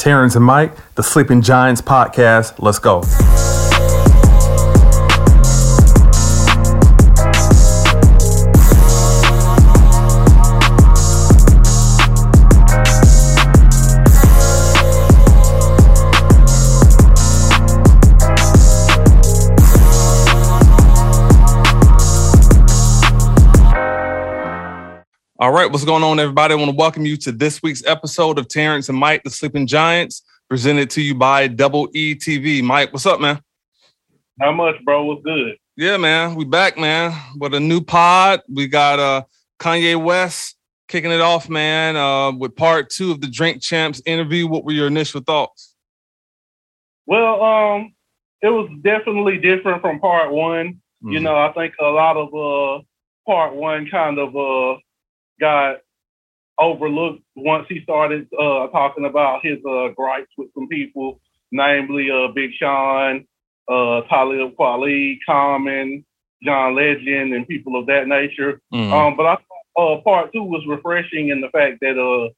Terrence and Mike, the Sleeping Giants podcast. Let's go. All right, what's going on, everybody? I want to welcome you to this week's episode of Terrence and Mike, the Sleeping Giants, presented to you by Double E TV. Mike, what's up, man? How much, bro. What's good? Yeah, man. We back, man, with a new pod. We got uh Kanye West kicking it off, man, uh, with part two of the Drink Champs interview. What were your initial thoughts? Well, um, it was definitely different from part one. Mm-hmm. You know, I think a lot of uh part one kind of uh got overlooked once he started uh, talking about his uh, gripes with some people, namely uh, Big Sean, uh, Talib Kweli, Common, John Legend, and people of that nature. Mm. Um, but I thought uh, part two was refreshing in the fact that uh,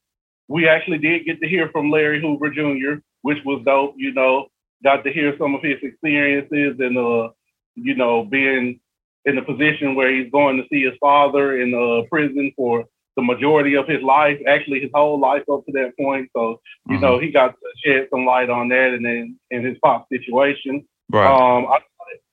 we actually did get to hear from Larry Hoover Jr., which was dope. You know, got to hear some of his experiences and uh, you know, being in the position where he's going to see his father in uh, prison for the majority of his life, actually his whole life up to that point. So, you mm-hmm. know, he got to shed some light on that and then in his pop situation. Right. Um, I,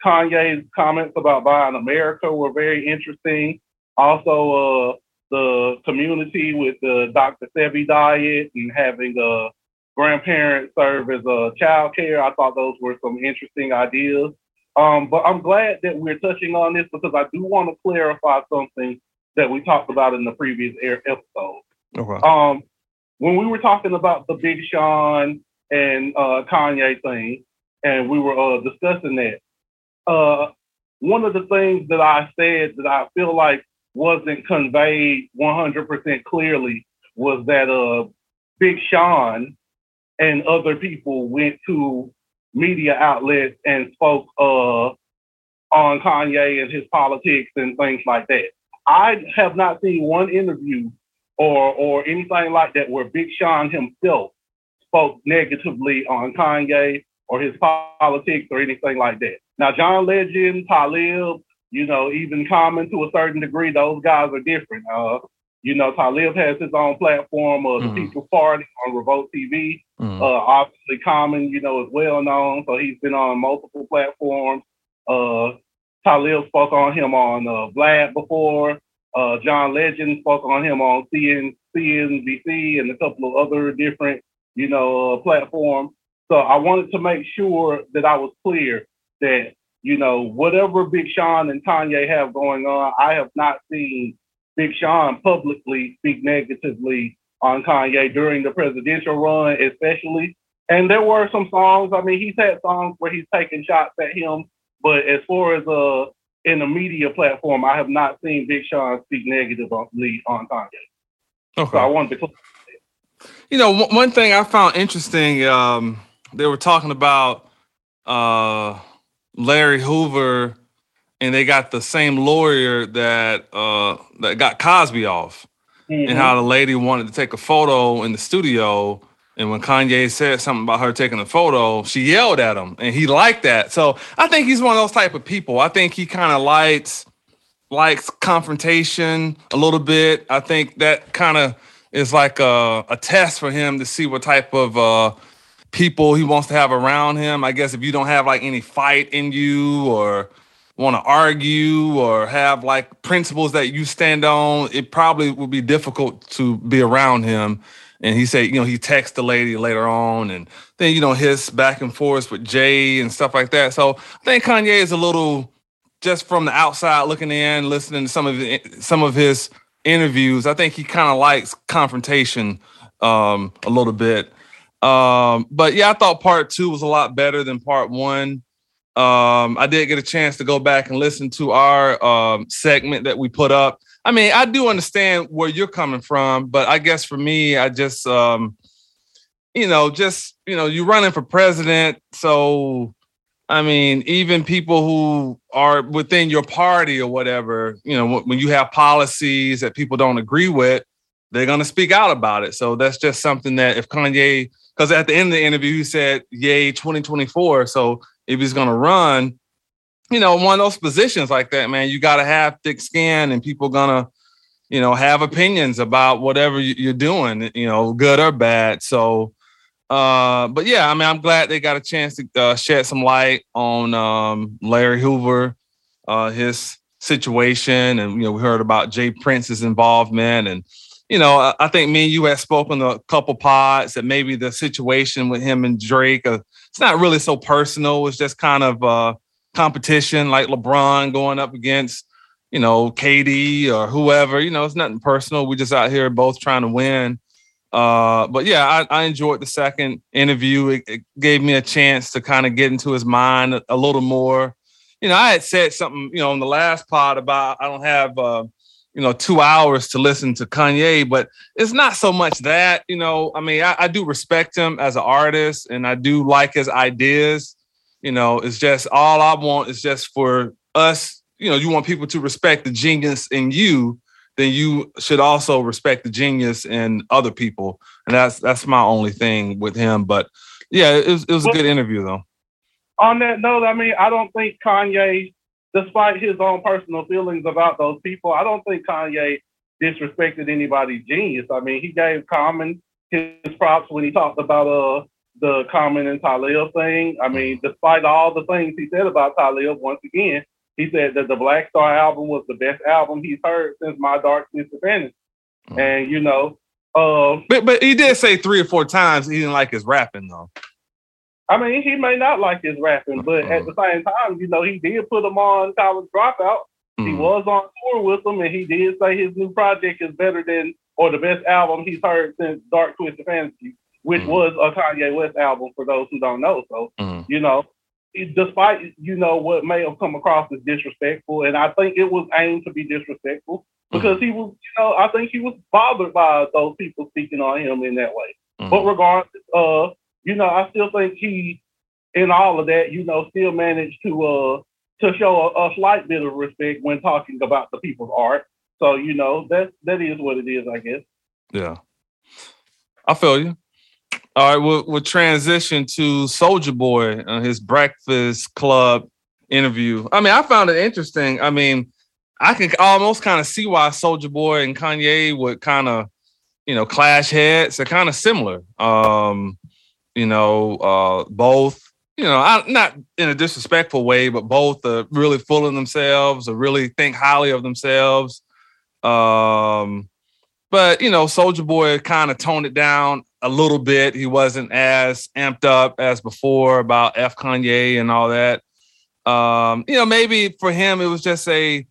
Kanye's comments about buying America were very interesting. Also, uh, the community with the Dr. Sebi diet and having a grandparent serve as a child care. I thought those were some interesting ideas. Um, but I'm glad that we're touching on this because I do want to clarify something that we talked about in the previous air episode. Okay. Um, when we were talking about the Big Sean and uh, Kanye thing, and we were uh, discussing that, uh, one of the things that I said that I feel like wasn't conveyed 100% clearly was that uh, Big Sean and other people went to media outlets and spoke uh, on Kanye and his politics and things like that. I have not seen one interview or or anything like that where Big Sean himself spoke negatively on Kanye or his politics or anything like that. Now, John Legend, Talib, you know, even Common to a certain degree, those guys are different. Uh, you know, Talib has his own platform, of mm-hmm. the People's Party on Revolt TV. Mm-hmm. Uh, obviously, Common, you know, is well known, so he's been on multiple platforms. Uh, Talib spoke on him on uh, Vlad before. Uh, John Legend spoke on him on CN, CNBC and a couple of other different, you know, uh, platforms. So I wanted to make sure that I was clear that, you know, whatever Big Sean and Kanye have going on, I have not seen Big Sean publicly speak negatively on Kanye during the presidential run, especially. And there were some songs. I mean, he's had songs where he's taking shots at him but as far as uh in the media platform, I have not seen Big Sean speak negatively on Kanye. Okay. So I wanted to. You know, one thing I found interesting, um, they were talking about uh, Larry Hoover, and they got the same lawyer that uh, that got Cosby off, mm-hmm. and how the lady wanted to take a photo in the studio, and when Kanye said something about her taking a photo, she yelled at him, and he liked that. So I think he's one of those type of people. I think he kind of likes likes confrontation a little bit. I think that kind of is like a, a test for him to see what type of uh, people he wants to have around him. I guess if you don't have like any fight in you or want to argue or have like principles that you stand on, it probably would be difficult to be around him. And he said, you know, he texted the lady later on, and then you know his back and forth with Jay and stuff like that. So I think Kanye is a little just from the outside looking in, listening to some of some of his interviews. I think he kind of likes confrontation um, a little bit. Um, but yeah, I thought part two was a lot better than part one. Um, I did get a chance to go back and listen to our um, segment that we put up I mean, I do understand where you're coming from, but I guess for me, I just, um, you know, just you know, you're running for president, so I mean, even people who are within your party or whatever, you know, when you have policies that people don't agree with, they're going to speak out about it. So that's just something that if Kanye because at the end of the interview, he said, "Yay, 2024." So if he's gonna run, you know, one of those positions like that, man, you got to have thick skin, and people gonna, you know, have opinions about whatever you're doing, you know, good or bad. So, uh, but yeah, I mean, I'm glad they got a chance to uh, shed some light on um, Larry Hoover, uh, his situation, and you know, we heard about J. Prince's involvement and you know, I think me and you had spoken a couple pods that maybe the situation with him and Drake, uh, it's not really so personal. It's just kind of uh, competition, like LeBron going up against, you know, KD or whoever. You know, it's nothing personal. We just out here both trying to win. Uh, but yeah, I, I, enjoyed the second interview. It, it, gave me a chance to kind of get into his mind a, a, little more. You know, I had said something, you know, in the last pod about I don't have. Uh, you know, two hours to listen to Kanye, but it's not so much that, you know, I mean, I, I do respect him as an artist and I do like his ideas. You know, it's just all I want is just for us, you know, you want people to respect the genius in you, then you should also respect the genius in other people. And that's that's my only thing with him. But yeah, it was, it was a good interview though. On that note, I mean, I don't think Kanye despite his own personal feelings about those people, I don't think Kanye disrespected anybody's genius. I mean, he gave Common his props when he talked about uh the Common and Talib thing. I mean, despite all the things he said about Talib, once again, he said that the Black Star album was the best album he's heard since My Dark Twisted Fantasy. Mm. And you know, uh, but but he did say three or four times he didn't like his rapping though. I mean, he may not like his rapping, but at the same time, you know, he did put him on College Dropout. Mm-hmm. He was on tour with him, and he did say his new project is better than or the best album he's heard since Dark Twisted Fantasy, which mm-hmm. was a Kanye West album for those who don't know. So, mm-hmm. you know, despite you know what may have come across as disrespectful, and I think it was aimed to be disrespectful because mm-hmm. he was, you know, I think he was bothered by those people speaking on him in that way. Mm-hmm. But regardless, uh, you know, I still think he, in all of that, you know, still managed to uh to show a, a slight bit of respect when talking about the people's art. So you know that that is what it is, I guess. Yeah, I feel you. All right, we'll, we'll transition to Soulja Boy on his Breakfast Club interview. I mean, I found it interesting. I mean, I can almost kind of see why Soulja Boy and Kanye would kind of, you know, clash heads. They're kind of similar. Um, you know, uh, both, you know, I, not in a disrespectful way, but both are really full of themselves or really think highly of themselves. Um, but you know, Soulja Boy kind of toned it down a little bit. He wasn't as amped up as before about F Kanye and all that. Um, you know, maybe for him it was just a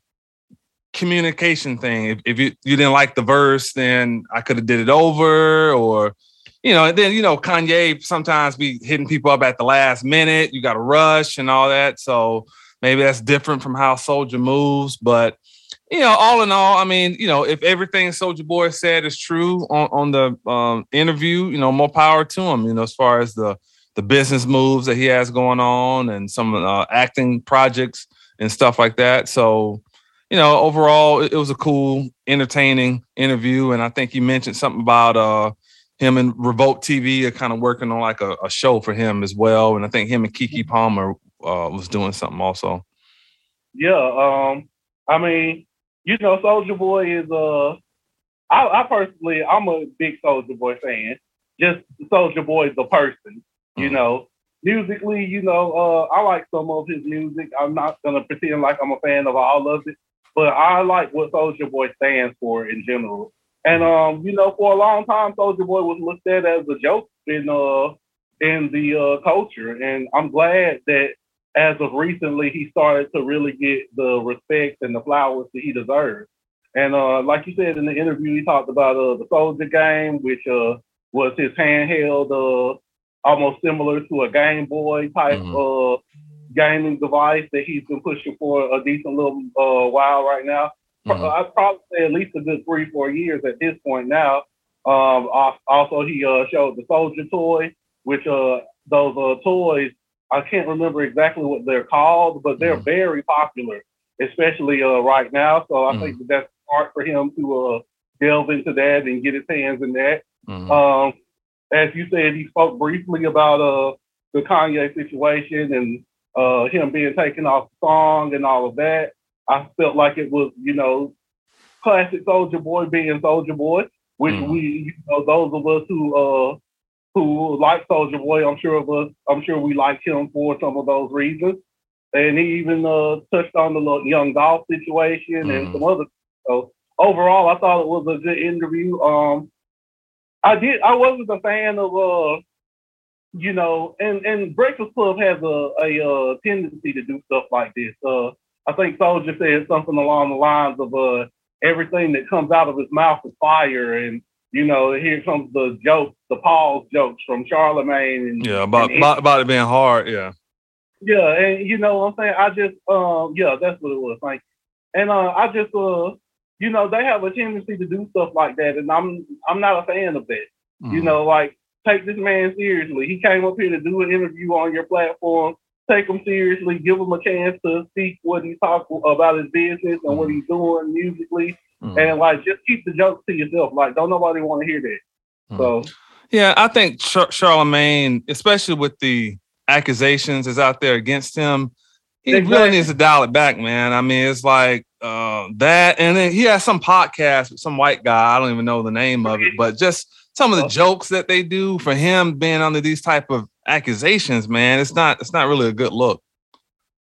communication thing. If, if you, you didn't like the verse, then I could have did it over, or you know, and then you know, Kanye sometimes be hitting people up at the last minute. You got to rush and all that. So maybe that's different from how Soulja moves. But you know, all in all, I mean, you know, if everything Soulja Boy said is true on, on the um, interview, you know, more power to him. You know, as far as the the business moves that he has going on and some uh, acting projects and stuff like that. So, you know, overall, it, it was a cool, entertaining interview. And I think he mentioned something about uh, him and Revolt TV are kind of working on like a, a, show for him as well. And I think him and Keke mm-hmm. Palmer uh, was doing something also. Yeah, um, I mean, you know, Soulja Boy is uh, I, I personally, I'm a big Soulja Boy fan. Just Soulja Boy the person, you mm. know. Musically, you know, uh, I like some of his music. I'm not gonna pretend like I'm a fan of all of it, but I like what Soulja Boy stands for in general. And um, you know, for a long time, Soulja Boy was looked at as a joke in uh in the uh, culture, and I'm glad that as of recently he started to really get the respect and the flowers that he deserves. And uh, like you said in the interview, he talked about uh, the Soulja game, which uh, was his handheld, uh, almost similar to a Game Boy type mm-hmm. uh, gaming device that he's been pushing for a decent little uh, while right now. Mm-hmm. I'd probably say at least a good three, four years at this point now. Um, also, he uh, showed the soldier toy, which uh, those uh, toys, I can't remember exactly what they're called, but they're mm-hmm. very popular, especially uh, right now. So I mm-hmm. think that that's smart for him to uh, delve into that and get his hands in that. Mm-hmm. Um, as you said, he spoke briefly about uh the Kanye situation and uh him being taken off the song and all of that. I felt like it was, you know, classic Soulja Boy being Soulja Boy, which mm. we, you know, those of us who uh who like Soulja Boy, I'm sure of us, I'm sure we like him for some of those reasons. And he even uh, touched on the little young Dolph situation mm. and some other. So overall, I thought it was a good interview. Um, I did. I wasn't a fan of uh, you know, and and Breakfast Club has a a uh, tendency to do stuff like this. Uh, I think Soulja said something along the lines of uh, everything that comes out of his mouth is fire, and you know, here comes the jokes, the Paul's jokes from Charlemagne. And, yeah, about, and, about about it being hard. Yeah. Yeah, and you know what I'm saying. I just, um, yeah, that's what it was. Like, and uh, I just, uh, you know, they have a tendency to do stuff like that, and I'm, I'm not a fan of that. Mm-hmm. You know, like take this man seriously. He came up here to do an interview on your platform. Take him seriously. Give him a chance to speak what he's talking about his business and mm-hmm. what he's doing musically. Mm-hmm. And like, just keep the jokes to yourself. Like, don't nobody want to hear that. Mm-hmm. So, yeah, I think Char- Charlemagne, especially with the accusations is out there against him, he exactly. really needs to dial it back, man. I mean, it's like uh, that, and then he has some podcast with some white guy. I don't even know the name of it, but just some of the jokes that they do for him being under these type of accusations, man, it's not it's not really a good look.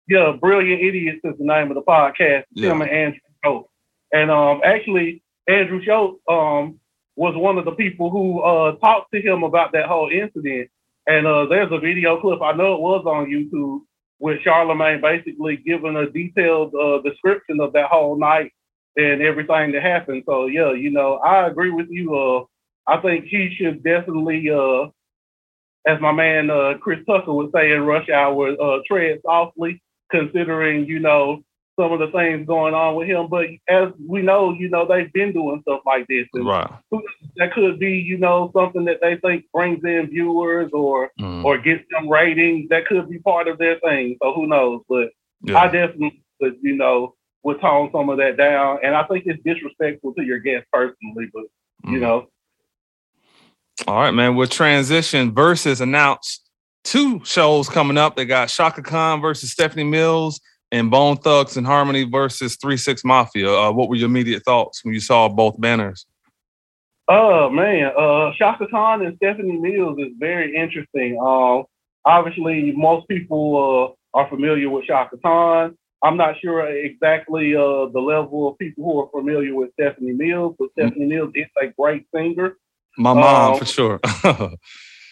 Yeah, brilliant idiots is the name of the podcast. Yeah. Him and Andrew Schulz. And um, actually, Andrew Schulz um, was one of the people who uh, talked to him about that whole incident. And uh, there's a video clip, I know it was on YouTube, with Charlemagne basically giving a detailed uh, description of that whole night and everything that happened. So, yeah, you know, I agree with you. Uh, I think he should definitely, uh, as my man uh, Chris Tucker would say in Rush Hour, uh, tread softly, considering, you know, some of the things going on with him. But as we know, you know, they've been doing stuff like this. And right. That could be, you know, something that they think brings in viewers or mm. or gets them ratings. That could be part of their thing. So who knows? But yeah. I definitely would, you know, would tone some of that down. And I think it's disrespectful to your guest personally, but mm. you know. All right, man. We'll transition versus announced two shows coming up. They got Chaka Khan versus Stephanie Mills and Bone Thugs-n-Harmony versus Three Six Mafia. Uh, what were your immediate thoughts when you saw both banners? Oh man, uh, Chaka Khan and Stephanie Mills is very interesting. Um, obviously, most people uh, are familiar with Chaka Khan. I'm not sure exactly uh, the level of people who are familiar with Stephanie Mills, but mm-hmm. Stephanie Mills is a great singer. My mom, um, for sure.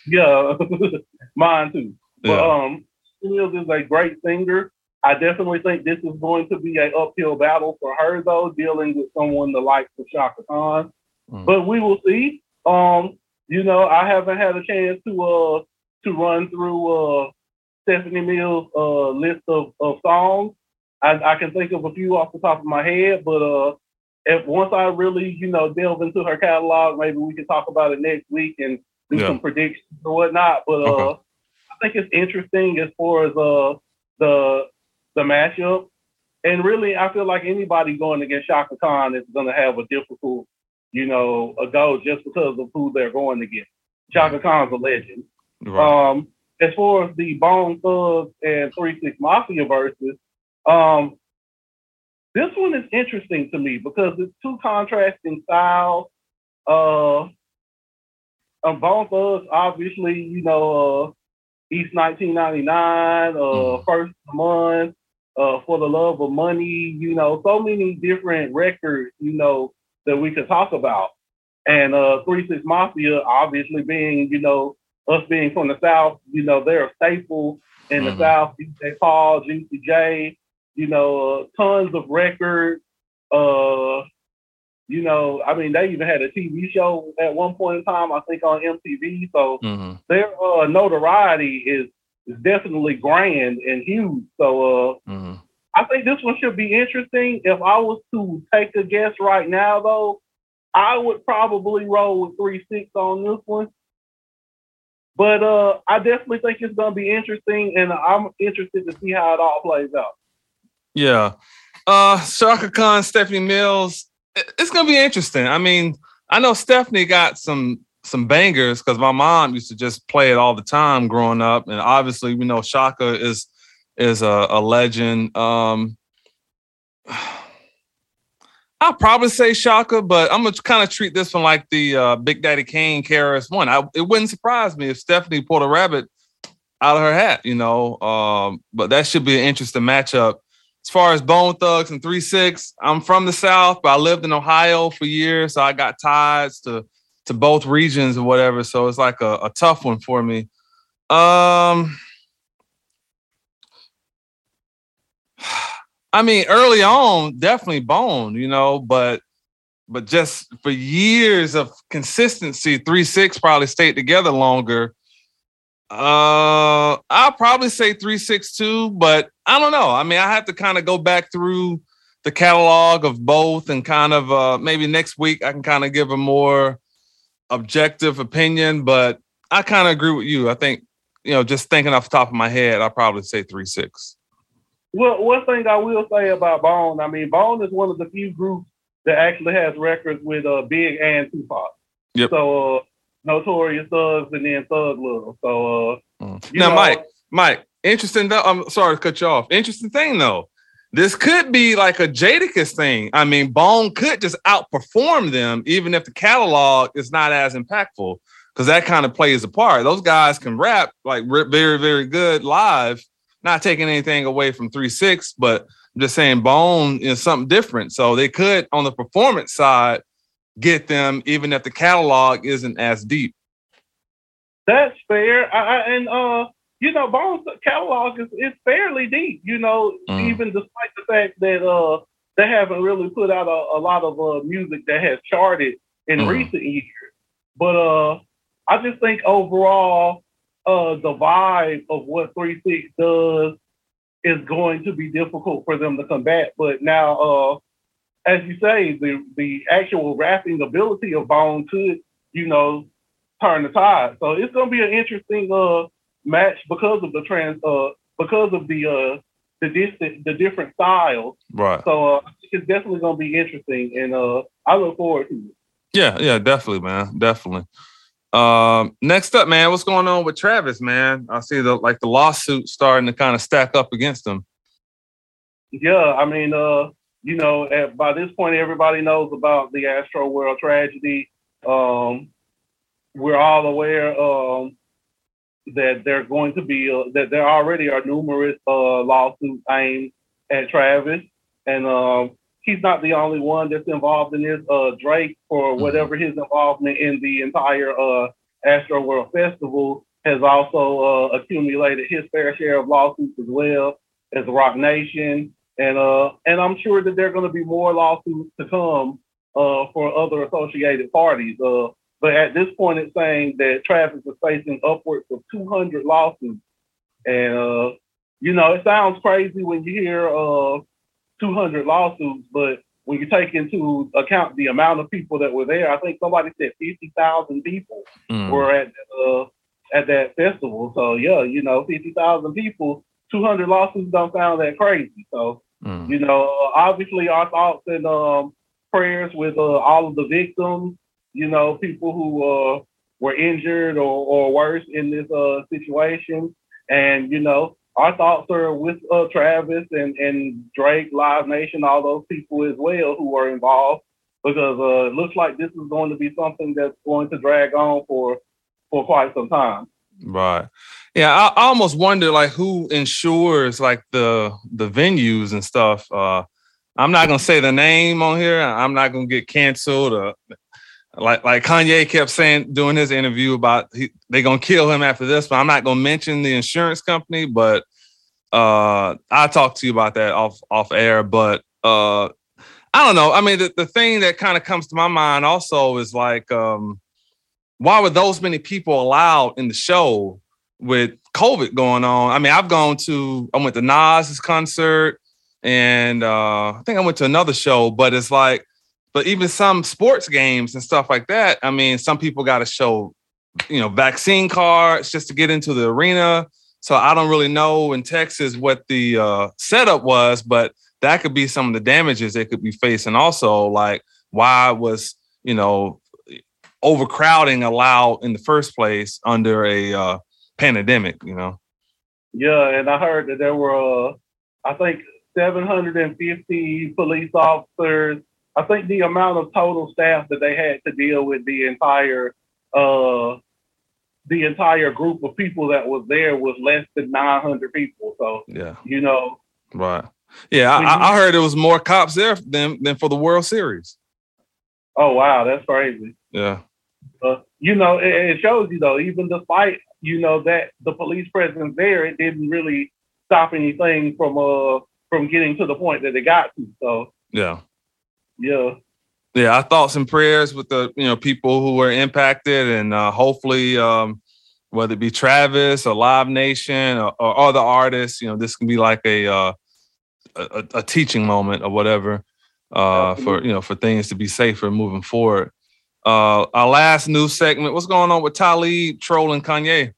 yeah, mine too. Yeah. But um, Mills is a great singer. I definitely think this is going to be an uphill battle for her, though, dealing with someone the likes of Chaka Khan. Mm. But we will see. Um, you know, I haven't had a chance to uh to run through uh Stephanie Mills' uh list of, of songs. I, I can think of a few off the top of my head, but uh if once I really, you know, delve into her catalog, maybe we can talk about it next week and do yeah. some predictions or whatnot. But uh, okay. I think it's interesting as far as uh the the matchup. And really, I feel like anybody going against Chaka Khan is going to have a difficult, you know, a go just because of who they're going against. Chaka Khan's a legend. Right. Um, as far as the Bone Thugs and Three Six Mafia versus, um, this one is interesting to me because it's two contrasting styles. Uh, um, Bone Thugs, obviously, you know, uh, East 1999, uh, mm. First Month, uh, For the Love of Money, you know, so many different records, you know, that we could talk about. And uh, Three Six Mafia, obviously being, you know, us being from the South, you know, they're a staple in mm-hmm. the South. DJ Paul, Juicy J, you know, uh, tons of records. Uh, you know, I mean, they even had a TV show at one point in time, I think on MTV. So mm-hmm. their uh, notoriety is is definitely grand and huge. So uh, mm-hmm. I think this one should be interesting. If I was to take a guess right now, though, I would probably roll with three six on this one. But uh, I definitely think it's going to be interesting, and I'm interested to see how it all plays out. Yeah. Uh Chaka Khan, Stephanie Mills. It's gonna be interesting. I mean, I know Stephanie got some some bangers because my mom used to just play it all the time growing up, and obviously we know Chaka is is a, a legend. Um, I'll probably say Chaka, but I'm gonna kind of treat this one like the uh, Big Daddy Kane KRS-One. I, it wouldn't surprise me if Stephanie pulled a rabbit out of her hat, you know. Um, but that should be an interesting matchup. As far as Bone Thugs and Three Six, I'm from the South, but I lived in Ohio for years, so I got ties to to both regions or whatever. So it's like a, a tough one for me. Um, I mean, early on, definitely Bone, you know, but but just for years of consistency, three six probably stayed together longer. Uh, I'll probably say three six two, but I don't know. I mean, I have to kind of go back through the catalog of both and kind of uh maybe next week I can kind of give a more objective opinion, but I kind of agree with you. I think, you know, just thinking off the top of my head, I'll probably say three six. Well, one thing I will say about Bone, I mean, Bone is one of the few groups that actually has records with uh, Big and Tupac. Yep. So uh, Notorious Thugs and then Thug Love. So uh, mm. now, know, Mike, Mike, interesting. Though, I'm sorry to cut you off. Interesting thing though. This could be like a Jadakiss thing. I mean, Bone could just outperform them, even if the catalog is not as impactful, because that kind of plays a part. Those guys can rap like very, very good live not taking anything away from three six, but I'm just saying Bone is something different. So they could on the performance side get them even if the catalog isn't as deep. That's fair. I, I, and uh, you know, Bone's catalog is, is fairly deep. You know, mm. even despite the fact that uh they haven't really put out a, a lot of uh, music that has charted in mm. recent years. But uh, I just think overall, uh, the vibe of what Three Six does is going to be difficult for them to combat. But now, uh, as you say, the the actual rapping ability of Bone could, you know, turn the tide. So it's going to be an interesting uh, match because of the trans, uh, because of the uh, the distant, the different styles. Right. So uh, it's definitely going to be interesting, and uh, I look forward to it. Yeah, yeah, definitely, man, definitely. Um, next up, man, what's going on with Travis, man? I see the like the lawsuit starting to kind of stack up against him. Yeah, I mean, uh, you know, at, by this point, everybody knows about the Astroworld tragedy. Um, we're all aware um, that there are going to be uh, that there already are numerous uh, lawsuits aimed at Travis, and um, he's not the only one that's involved in this. Uh, Drake, for mm-hmm. whatever his involvement in the entire uh, Astroworld Festival, has also uh, accumulated his fair share of lawsuits as well as Roc Nation, and uh, and I'm sure that there are going to be more lawsuits to come uh, for other associated parties. Uh, but at this point, it's saying that Travis is facing upwards of 200 lawsuits, and uh, you know it sounds crazy when you hear uh, 200 lawsuits, but when you take into account the amount of people that were there, I think somebody said 50,000 people mm. were at uh, at that festival. So yeah, you know, 50,000 people, 200 lawsuits don't sound that crazy. So mm. you know, obviously our thoughts and um, prayers with uh, all of the victims. You know, people who uh, were injured or, or worse in this uh, situation, and you know, our thoughts are with uh, Travis and, and Drake, Live Nation, all those people as well who are involved, because uh, it looks like this is going to be something that's going to drag on for for quite some time. Right. Yeah, I, almost wonder like who insures like the the venues and stuff. Uh, I'm not gonna say the name on here. I'm not gonna get canceled. Or, like like Kanye kept saying during his interview about he, they gonna kill him after this, but I'm not gonna mention the insurance company. But uh, I talked to you about that off off air. But uh, I don't know. I mean, the, the thing that kind of comes to my mind also is like, um, why were those many people allowed in the show with COVID going on? I mean, I've gone to I went to Nas's concert, and uh, I think I went to another show, but it's like but even some sports games and stuff like that, I mean, some people got to show, you know, vaccine cards just to get into the arena. So I don't really know in Texas what the uh, setup was, but that could be some of the damages they could be facing. Also, like why was you know overcrowding allowed in the first place under a uh, pandemic. You know. Yeah, and I heard that there were, uh, I think, 750 police officers. I think the amount of total staff that they had to deal with the entire uh, the entire group of people that was there was less than 900 people. So yeah, you know, right. Yeah, I, I heard it was more cops there than than for the World Series. Oh wow, that's crazy. Yeah. Uh, you know, it, it, shows you though, even despite you know that the police presence there, it didn't really stop anything from uh from getting to the point that it got to. So yeah, yeah, yeah. Our thoughts and prayers with the you know people who were impacted, and uh, hopefully, um, whether it be Travis or Live Nation or, or other artists, you know, this can be like a uh, a, a teaching moment or whatever uh, for you know for things to be safer moving forward. Uh, our last news segment. What's going on with Talib trolling Kanye?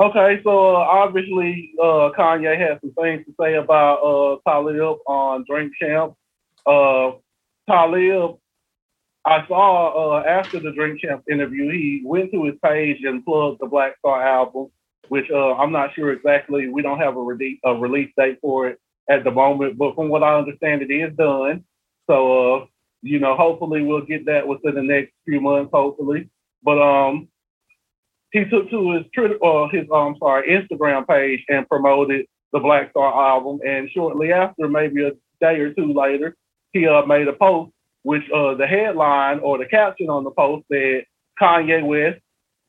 Okay, so uh, obviously uh, Kanye has some things to say about uh, Talib on Drink Champ. Uh, Talib, I saw uh, after the Drink Champ interview, he went to his page and plugged the Black Star album, which uh, I'm not sure exactly. We don't have a, a release date for it at the moment, but from what I understand, it is done. So, uh, you know, hopefully we'll get that within the next few months, hopefully. But um, he took to his Twitter uh, his um sorry Instagram page and promoted the Black Star album. And shortly after, maybe a day or two later, he uh, made a post which uh, the headline or the caption on the post said Kanye West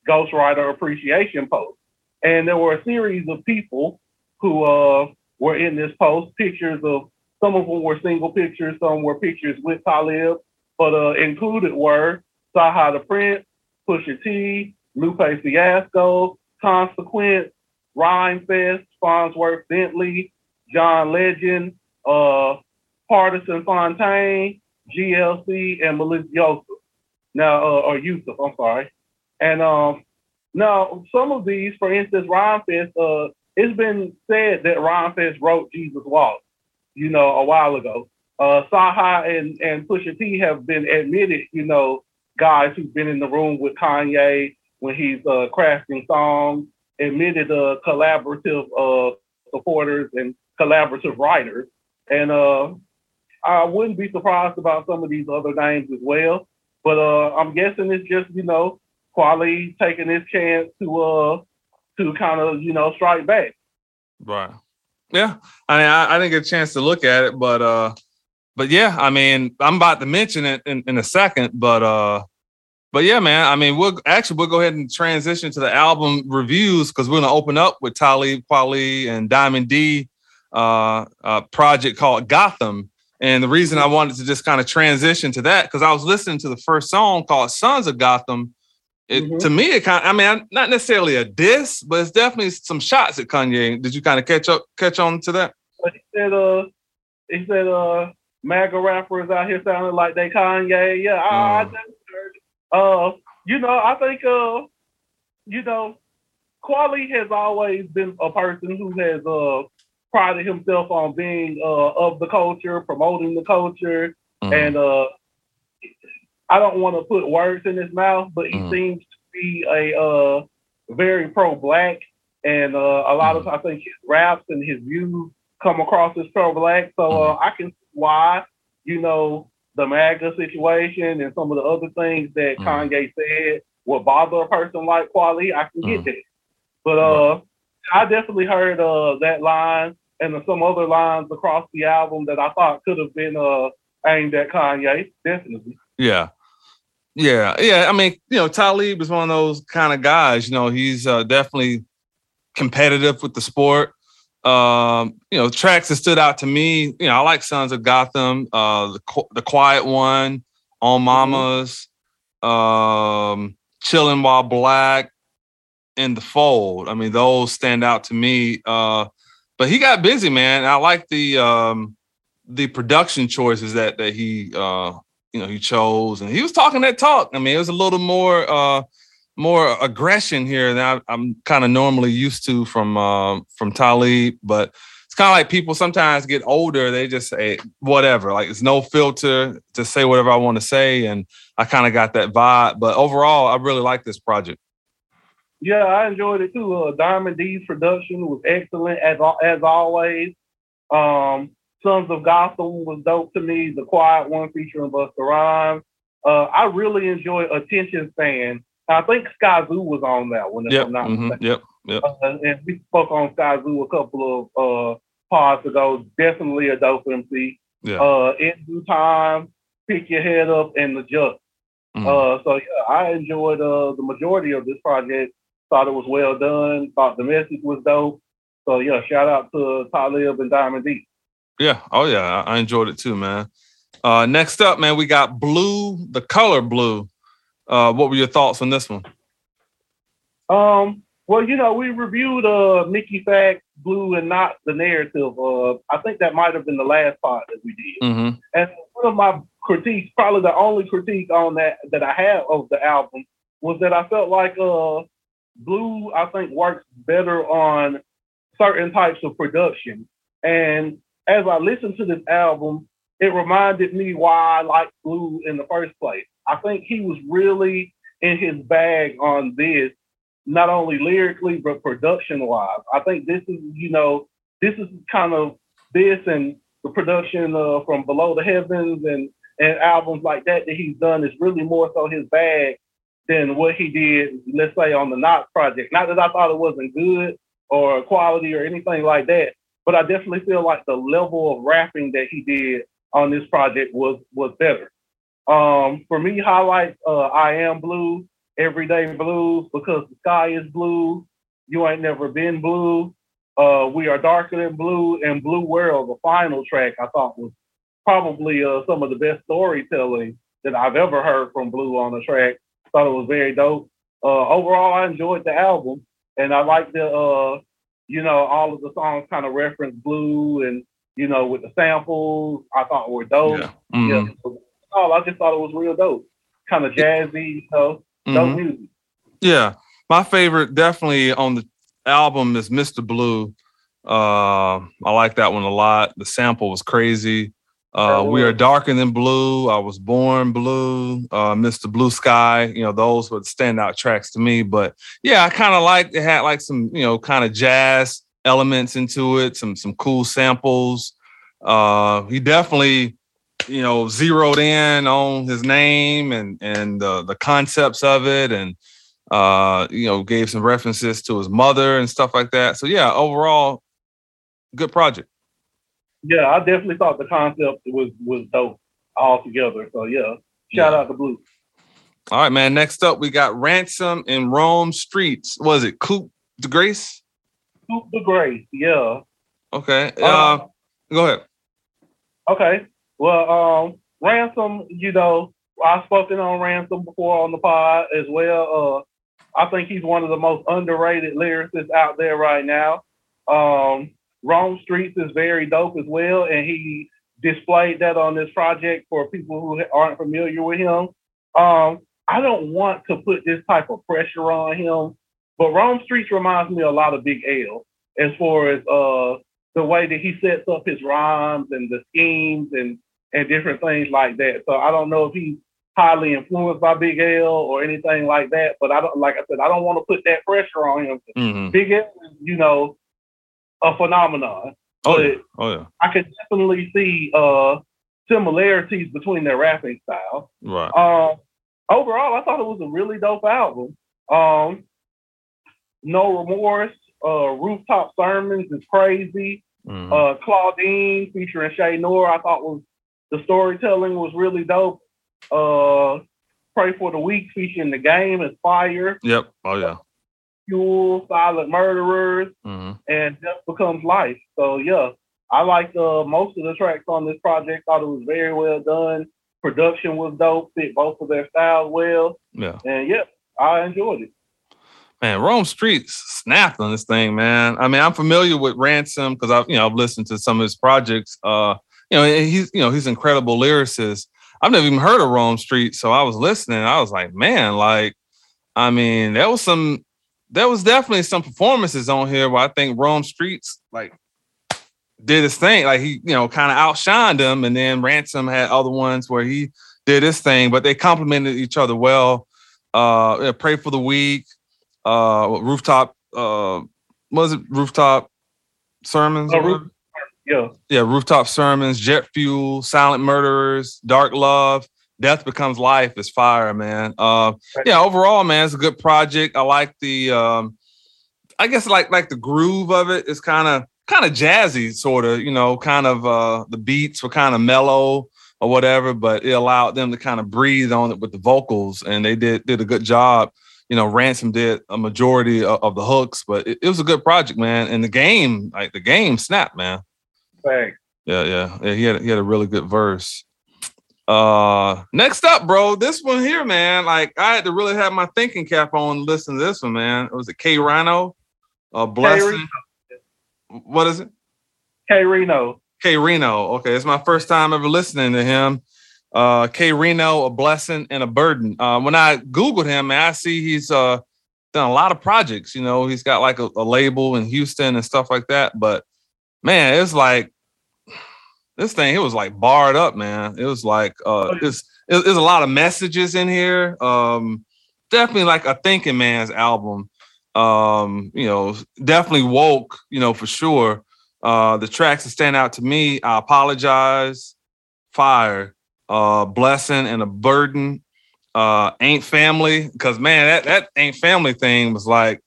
Ghostwriter Appreciation Post. And there were a series of people who uh, were in this post, pictures of some of them were single pictures, some were pictures with Talib, but uh, included were CyHi the Prynce, Pusha T, Lupe Fiasco, Consequence, Rhymefest, Fonzworth Bentley, John Legend, uh, Pardison Fontaine, GLC, and Melissa Yusuf. Now, uh, or Yusuf, I'm sorry. And um, now, some of these, for instance, Rhymefest, uh, it's been said that Rhymefest wrote Jesus Walk, you know, a while ago. Uh, CyHi and, and Pusha T have been admitted, you know, guys who've been in the room with Kanye when he's uh, crafting songs, admitted uh, collaborative uh, supporters and collaborative writers. And uh, I wouldn't be surprised about some of these other names as well. But uh, I'm guessing it's just, you know, Kweli taking his chance to uh to kind of, you know, strike back. Right. Yeah. I mean, I, I, didn't get a chance to look at it, but uh but yeah, I mean, I'm about to mention it in, in a second, but uh but yeah, man. I mean, we'll actually we'll go ahead and transition to the album reviews because we're gonna open up with Talib Kweli and Diamond D, uh, a project called Gotham. And the reason I wanted to just kind of transition to that because I was listening to the first song called "Sons of Gotham." It mm-hmm. to me, it kind. Of, I mean, not necessarily a diss, but it's definitely some shots at Kanye. Did you kind of catch up, catch on to that? But he said, uh, he said, uh, MAGA rappers out here sounding like they Kanye. Yeah, I, I mm. Uh, you know, I think, uh, you know, Kweli has always been a person who has uh, prided himself on being uh, of the culture, promoting the culture, mm. and uh, I don't want to put words in his mouth, but he mm. seems to be a uh, very pro-black, and uh, a lot mm. of I think his raps and his views come across as pro-black. So uh, I can see why, you know, the MAGA situation and some of the other things that mm. Kanye said would bother a person like Kweli, I can get mm. that. But uh, I definitely heard uh, that line and some other lines across the album that I thought could have been uh, aimed at Kanye. Definitely. Yeah. Yeah, yeah. I mean, you know, Talib is one of those kind of guys. You know, he's uh, definitely competitive with the sport. Um, you know, tracks that stood out to me. You know, I like Sons of Gotham, uh, the the Quiet One, On mm-hmm. Mamas, um, Chilling While Black, and The Fold. I mean, those stand out to me. Uh, but he got busy, man. I like the um, the production choices that that he uh, you know he chose, and he was talking that talk. I mean, it was a little more. Uh, more aggression here than I, am kind of normally used to from uh, from Talib, but it's kind of like people sometimes get older, they just say whatever, like it's no filter to say whatever I want to say. And I kind of got that vibe. But overall, I really like this project. Yeah, I enjoyed it too. Uh, Diamond D's production was excellent as as always. Um, Sons of Gotham was dope to me. The Quiet One featuring Busta Rhymes. Uh, I really enjoyed Attention Span. I think Skyzoo was on that one. Yep. Mm-hmm, yep. Yep. Uh, and we spoke on Skyzoo a couple of uh, pods ago. Definitely a dope MC. Yeah. Uh, in due time, pick your head up and adjust. Mm-hmm. Uh, so yeah, I enjoyed uh, the majority of this project. Thought it was well done. Thought the message was dope. So yeah, shout out to Talib and Diamond D. Yeah. Oh yeah, I enjoyed it too, man. Uh, next up, man, we got Blu, the color Blue. Uh, what were your thoughts on this one? Um, well, you know, we reviewed uh Mickey Factz, Blu, and not the narrative. Uh, I think that might have been the last part that we did. Mm-hmm. And one of my critiques, probably the only critique on that that I have of the album, was that I felt like uh Blu, I think, works better on certain types of production. And as I listened to this album, it reminded me why I liked Blu in the first place. I think he was really in his bag on this not only lyrically but production wise. I think this is, you know, this is kind of this and the production uh, from Below the Heavens and and albums like that that he's done is really more so his bag than what he did, let's say, on the Knox project. Not that I thought it wasn't good or quality or anything like that, but I definitely feel like the level of rapping that he did on this project was was better. Um, for me, highlights uh, I Am Blue Everyday Blues because the sky is blue. You ain't never been blue. Uh, we are darker than blue and Blue World, the final track, I thought was probably uh, some of the best storytelling that I've ever heard from Blu on the track. Thought it was very dope. Uh, overall, I enjoyed the album, and I like the, uh, you know, all of the songs kind of reference Blue, and you know, with the samples, I thought were dope. Yeah. Mm-hmm. yeah. Oh, I just thought it was real dope, kind of jazzy, you know. Mm-hmm. Yeah, my favorite definitely on the album is Mr. Blue. Uh, I like that one a lot. The sample was crazy. Uh, we are darker than blue. I was born blue. Uh, Mr. Blue Sky. You know, those were the standout tracks to me. But yeah, I kind of liked it. Had like some, you know, kind of jazz elements into it. Some some cool samples. Uh, he definitely you know, zeroed in on his name and and uh, the concepts of it, and uh, you know, gave some references to his mother and stuff like that. So yeah, overall, good project. Yeah, I definitely thought the concept was was dope altogether. So yeah, shout yeah. out to Blu. All right, man. Next up, we got Ransom in Rome Streetz. Was it Coup de Grace? Coup de Grace, yeah. Okay. Uh, uh, go ahead. Okay. Well, um, Ransom, you know, I've spoken on Ransom before on the pod as well. Uh, I think he's one of the most underrated lyricists out there right now. Um, Rome Streetz is very dope as well, and he displayed that on this project for people who aren't familiar with him. Um, I don't want to put this type of pressure on him, but Rome Streetz reminds me a lot of Big L as far as uh, the way that he sets up his rhymes and the schemes and and different things like that. So I don't know if he's highly influenced by Big L or anything like that. But I don't like I said, I don't want to put that pressure on him. Mm-hmm. Big L you know, a phenomenon. Oh yeah. oh yeah. I could definitely see uh similarities between their rapping styles. Right. Um overall I thought it was a really dope album. Um No Remorse, uh, Rooftop Sermons is crazy. Mm-hmm. Uh, Claudine featuring Che Noir, I thought was the storytelling was really dope. Uh, Pray for the Weak featuring the game is fire. Yep. Oh yeah. Fuel, Silent Murderers, mm-hmm. and Just Becomes Life. So yeah, I liked uh, most of the tracks on this project. Thought it was very well done. Production was dope. Fit both of their styles well. Yeah. And yeah, I enjoyed it man, Rome Streetz snapped on this thing, man. I mean, I'm familiar with Ransom because I've, you know, I've listened to some of his projects. Uh, you know, he's, you know, he's incredible lyricist. I've never even heard of Rome Street, so I was listening. I was like, man, like, I mean, that was some, there was definitely some performances on here where I think Rome Streetz like, did his thing. Like he, you know, kind of outshined him, and then Ransom had other ones where he did his thing, but they complemented each other well. Uh, pray for the weak. Uh, rooftop. Uh, was it rooftop sermons? Oh, roof, yeah, yeah, rooftop sermons. Jet fuel. Silent murderers. Dark love. Death becomes life is fire, man. Uh, yeah, overall, man, it's a good project. I like the. Um, I guess like like the groove of it is kind of kind of jazzy, sort of. You know, kind of uh, the beats were kind of mellow or whatever, but it allowed them to kind of breathe on it with the vocals, and they did did a good job. You know, Ransom did a majority of, of the hooks, but it, it, was a good project, man. And the game, like the game, snapped, man. Thanks. Yeah, yeah, yeah. He had he had a really good verse. Uh, next up, bro, this one here, man. Like I had to really have my thinking cap on to listen to this one, man. It was a K Rino, a blessing. What is it? K Rino. K Rino. Okay, it's my first time ever listening to him. Uh, K Rino, a blessing and a burden. Uh, when I googled him, man, I see he's uh done a lot of projects. You know, he's got like a, a label in Houston and stuff like that. But man, it's like this thing. It was like barred up, man. It was like uh, it's there's a lot of messages in here. Um, definitely like a thinking man's album um, you know, definitely woke, you know, for sure. Uh, the tracks that stand out to me, I apologize, fire, uh, blessing and a burden, uh, ain't family. Cause man, that, that ain't family thing was like,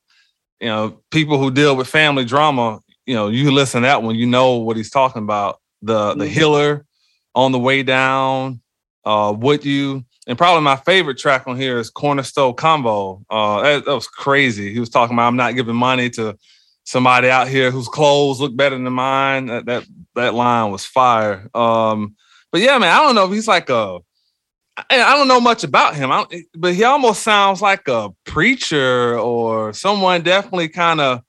you know, people who deal with family drama, you know, you listen to that one, you know what he's talking about. The the mm-hmm. healer on the way down, uh, would you and probably my favorite track on here is Cornerstone Combo. Uh, that, that, was crazy. He was talking about I'm not giving money to somebody out here whose clothes look better than mine. That that, that line was fire. Um, but yeah, man, I don't know if he's like a. I don't know much about him, but he almost sounds like a preacher or someone definitely kind of,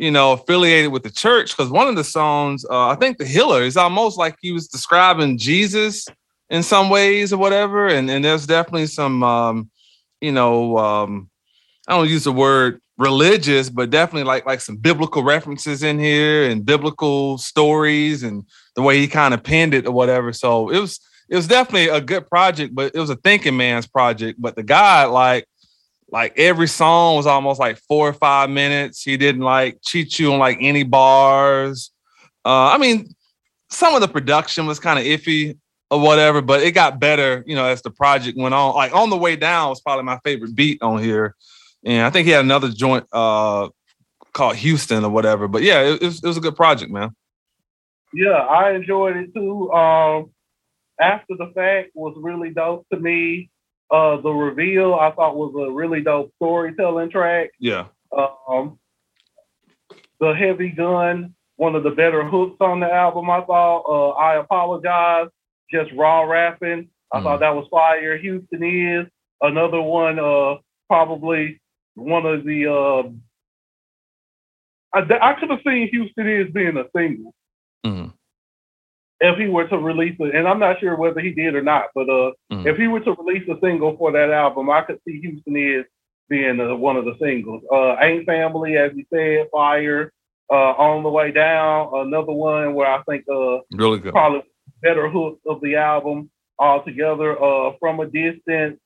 you know, affiliated with the church. Because one of the songs, uh, I think the Healer, is almost like he was describing Jesus in some ways or whatever. And and there's definitely some um, you know, um, I don't use the word religious, but definitely like like some biblical references in here and biblical stories and the way he kind of penned it or whatever. So it was it was definitely a good project, but it was a thinking man's project. But the guy, like, like every song was almost like four or five minutes. He didn't like cheat you on like any bars. Uh, I mean, some of the production was kind of iffy or whatever, but it got better, you know, as the project went on. Like on the way down was probably my favorite beat on here. And I think he had another joint uh called Houston or whatever. But yeah, it, it, was, it was a good project, man. Yeah, I enjoyed it too. Um after the fact was really dope to me. Uh the reveal I thought was a really dope storytelling track. Yeah. Um the heavy gun, one of the better hooks on the album, I thought. Uh I apologize just raw rapping. I mm. thought that was fire. Houston is another one. Uh, probably one of the. Uh, I, I could have seen Houston is being a single. Mm. If he were to release it, and I'm not sure whether he did or not, but uh, mm. if he were to release a single for that album, I could see Houston is being uh, one of the singles. Uh, Ain't Family, as you said, Fire, uh, On the Way Down, another one where I think uh, really good. probably better hook of the album altogether. Uh, from a distance,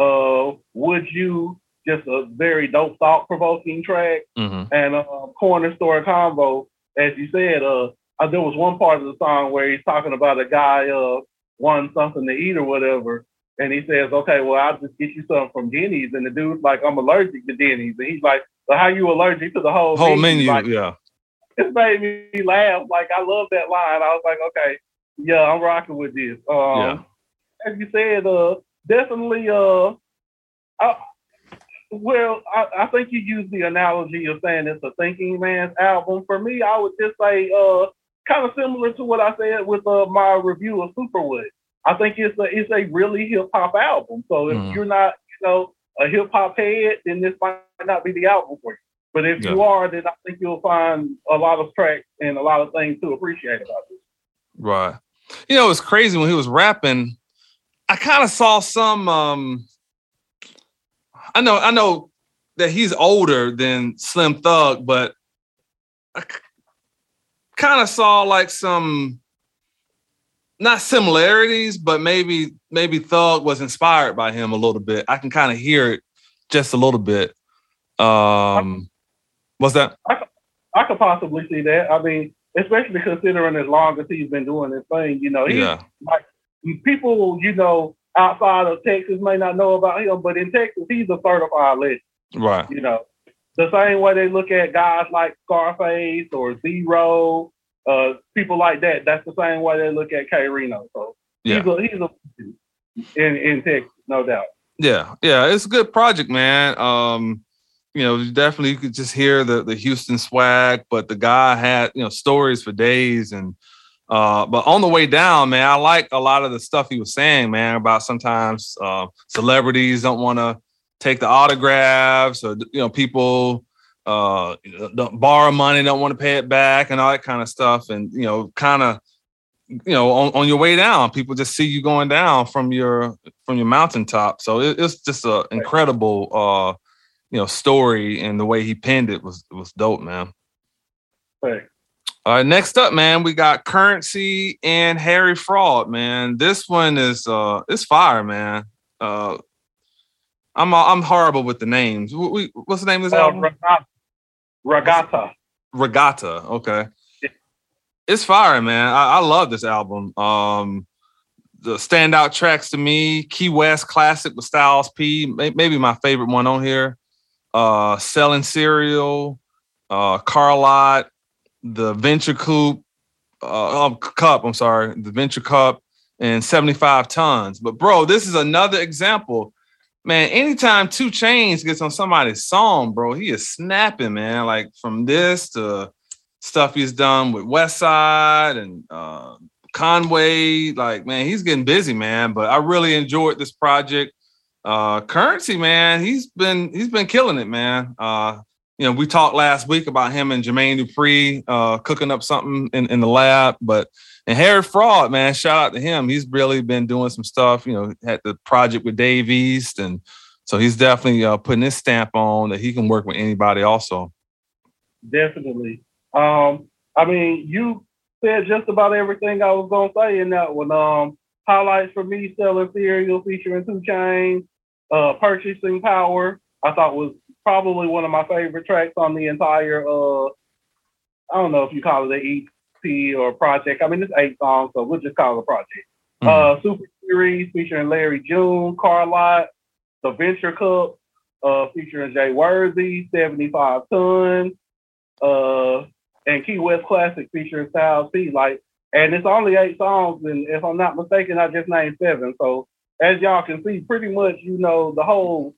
uh, would you just a very dope, thought provoking track, mm-hmm. and uh, corner store combo. As you said, uh, uh, there was one part of the song where he's talking about a guy uh wanting something to eat or whatever. And he says, okay, well, I'll just get you something from Denny's. And the dude's like, I'm allergic to Denny's. And he's like, well, how you allergic to the whole, whole menu? Like, yeah. It made me laugh. Like, I love that line. I was like, okay, yeah, I'm rocking with this. Um, yeah. As you said, uh, definitely. Uh, I, well, I, I, think you used the analogy of saying it's a thinking man's album. For me, I would just say, uh, kind of similar to what I said with uh, my review of Superwood. I think it's a it's a really hip hop album. So if mm. you're not, you know, a hip hop head, then this might not be the album for you. But if yeah. you are, then I think you'll find a lot of tracks and a lot of things to appreciate about this. Right. You know, it's crazy when he was rapping. I kind of saw some. um I know, I know that he's older than Slim Thug, but I, kind of saw like some not similarities, but maybe maybe Thug was inspired by him a little bit. I can kind of hear it just a little bit. Um, what's that? I, I could possibly see that. I mean, especially considering as long as he's been doing this thing, you know, he yeah. like people, you know, outside of Texas may not know about him, but in Texas, he's a certified legend. Right. You know, the same way they look at guys like Scarface or Z-Ro, uh, people like that. That's the same way they look at K Rino. So yeah. he's a he's a in in Texas, no doubt. Yeah, yeah, it's a good project, man. Um, you know, definitely you could just hear the the Houston swag, but the guy had you know stories for days and. Uh, but on the way down, man, I like a lot of the stuff he was saying, man, about sometimes uh, celebrities don't want to take the autographs or you know people uh don't borrow money don't want to pay it back and all that kind of stuff and you know kind of you know on, on your way down people just see you going down from your from your mountaintop. So it, it's just an incredible uh you know story and the way he penned it was was dope man. Right. all right next up man we got Curren$y and Harry Fraud man. This one is uh it's fire man. Uh I'm I'm horrible with the names. We, what's the name of this uh, album? Regatta. Regatta. Okay. Yeah. It's fire, man. I, I, love this album. Um, the standout tracks to me: Key West Classic with Styles P, maybe my favorite one on here. Uh, Selling Cereal, uh, Car Lot, the Venture Coupe, uh, um, Cup. I'm sorry, the Venture Cup, and 75 Tons. But bro, this is another example man, anytime 2 Chainz gets on somebody's song, bro, he is snapping, man. Like from this to stuff he's done with Westside and uh, Conway. Like, man, he's getting busy, man. But I really enjoyed this project. Uh, Curren$y, man, he's been he's been killing it, man. Uh, you know, we talked last week about him and Jermaine Dupri uh, cooking up something in, in the lab, but and Harry Fraud, man, shout out to him. He's really been doing some stuff. You know, had the project with Dave East, and so he's definitely uh, putting his stamp on that he can work with anybody. Also, definitely. Um, I mean, you said just about everything I was gonna say in that one. Um, highlights for me: selling Serial featuring 2 Chainz, uh, purchasing power. I thought was probably one of my favorite tracks on the entire. Uh, I don't know if you call it the or project. I mean, it's eight songs, so we'll just call it a project. Mm-hmm. Uh, Super Series featuring Larry June, Car Lot, The Venture Cup, uh, featuring Jay Worthy, 75 Tons, uh, and Key West Classic featuring Styles P. Like, and it's only eight songs, and if I'm not mistaken, I just named seven. So as y'all can see, pretty much, you know, the whole